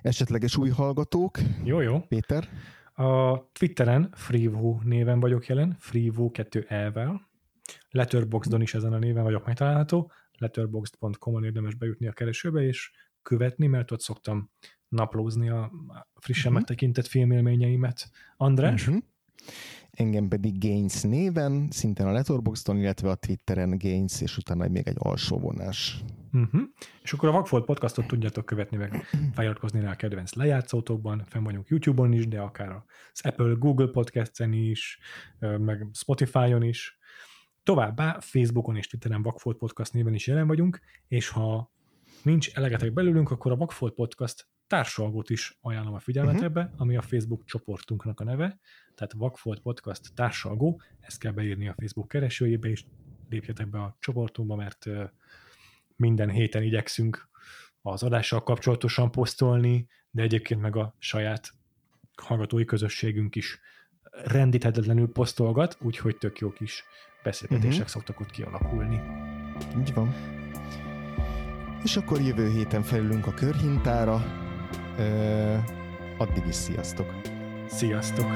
esetleges új hallgatók. Jó, jó. Péter? A Twitteren Freevo néven vagyok jelen, Freevo 2 E-vel. Letterboxdon is ezen a néven vagyok megtalálható, letterboxd.com-on érdemes bejutni a keresőbe, és követni, mert ott szoktam naplózni a frissen uh-huh. megtekintett filmélményeimet. András? Uh-huh. Engem pedig Gains néven, szintén a Letterboxdon, illetve a Twitteren Gains, és utána még egy alsó vonás. Uh-huh. És akkor a Vagfolt podcastot tudjátok követni, meg feliratkozni rá a kedvenc lejátszótokban, fenn vagyunk YouTube-on is, de akár az Apple, Google podcast-en is, meg Spotify-on is. Továbbá Facebookon és Twitteren Vagfolt Podcast néven is jelen vagyunk, és ha nincs elegetek belőlünk, akkor a Vagfolt Podcast társalgót is ajánlom a figyelmetekbe, uh-huh. ami a Facebook csoportunknak a neve, tehát Vagfolt Podcast társalgó, ezt kell beírni a Facebook keresőjébe, és lépjetek be a csoportunkba, mert minden héten igyekszünk az adással kapcsolatosan posztolni, de egyébként meg a saját hallgatói közösségünk is rendíthetetlenül posztolgat, úgyhogy tök jó kis beszélgetések uh-huh. szoktak ott kialakulni. Így van. És akkor jövő héten felülünk a körhintára. Addig is sziasztok! Sziasztok!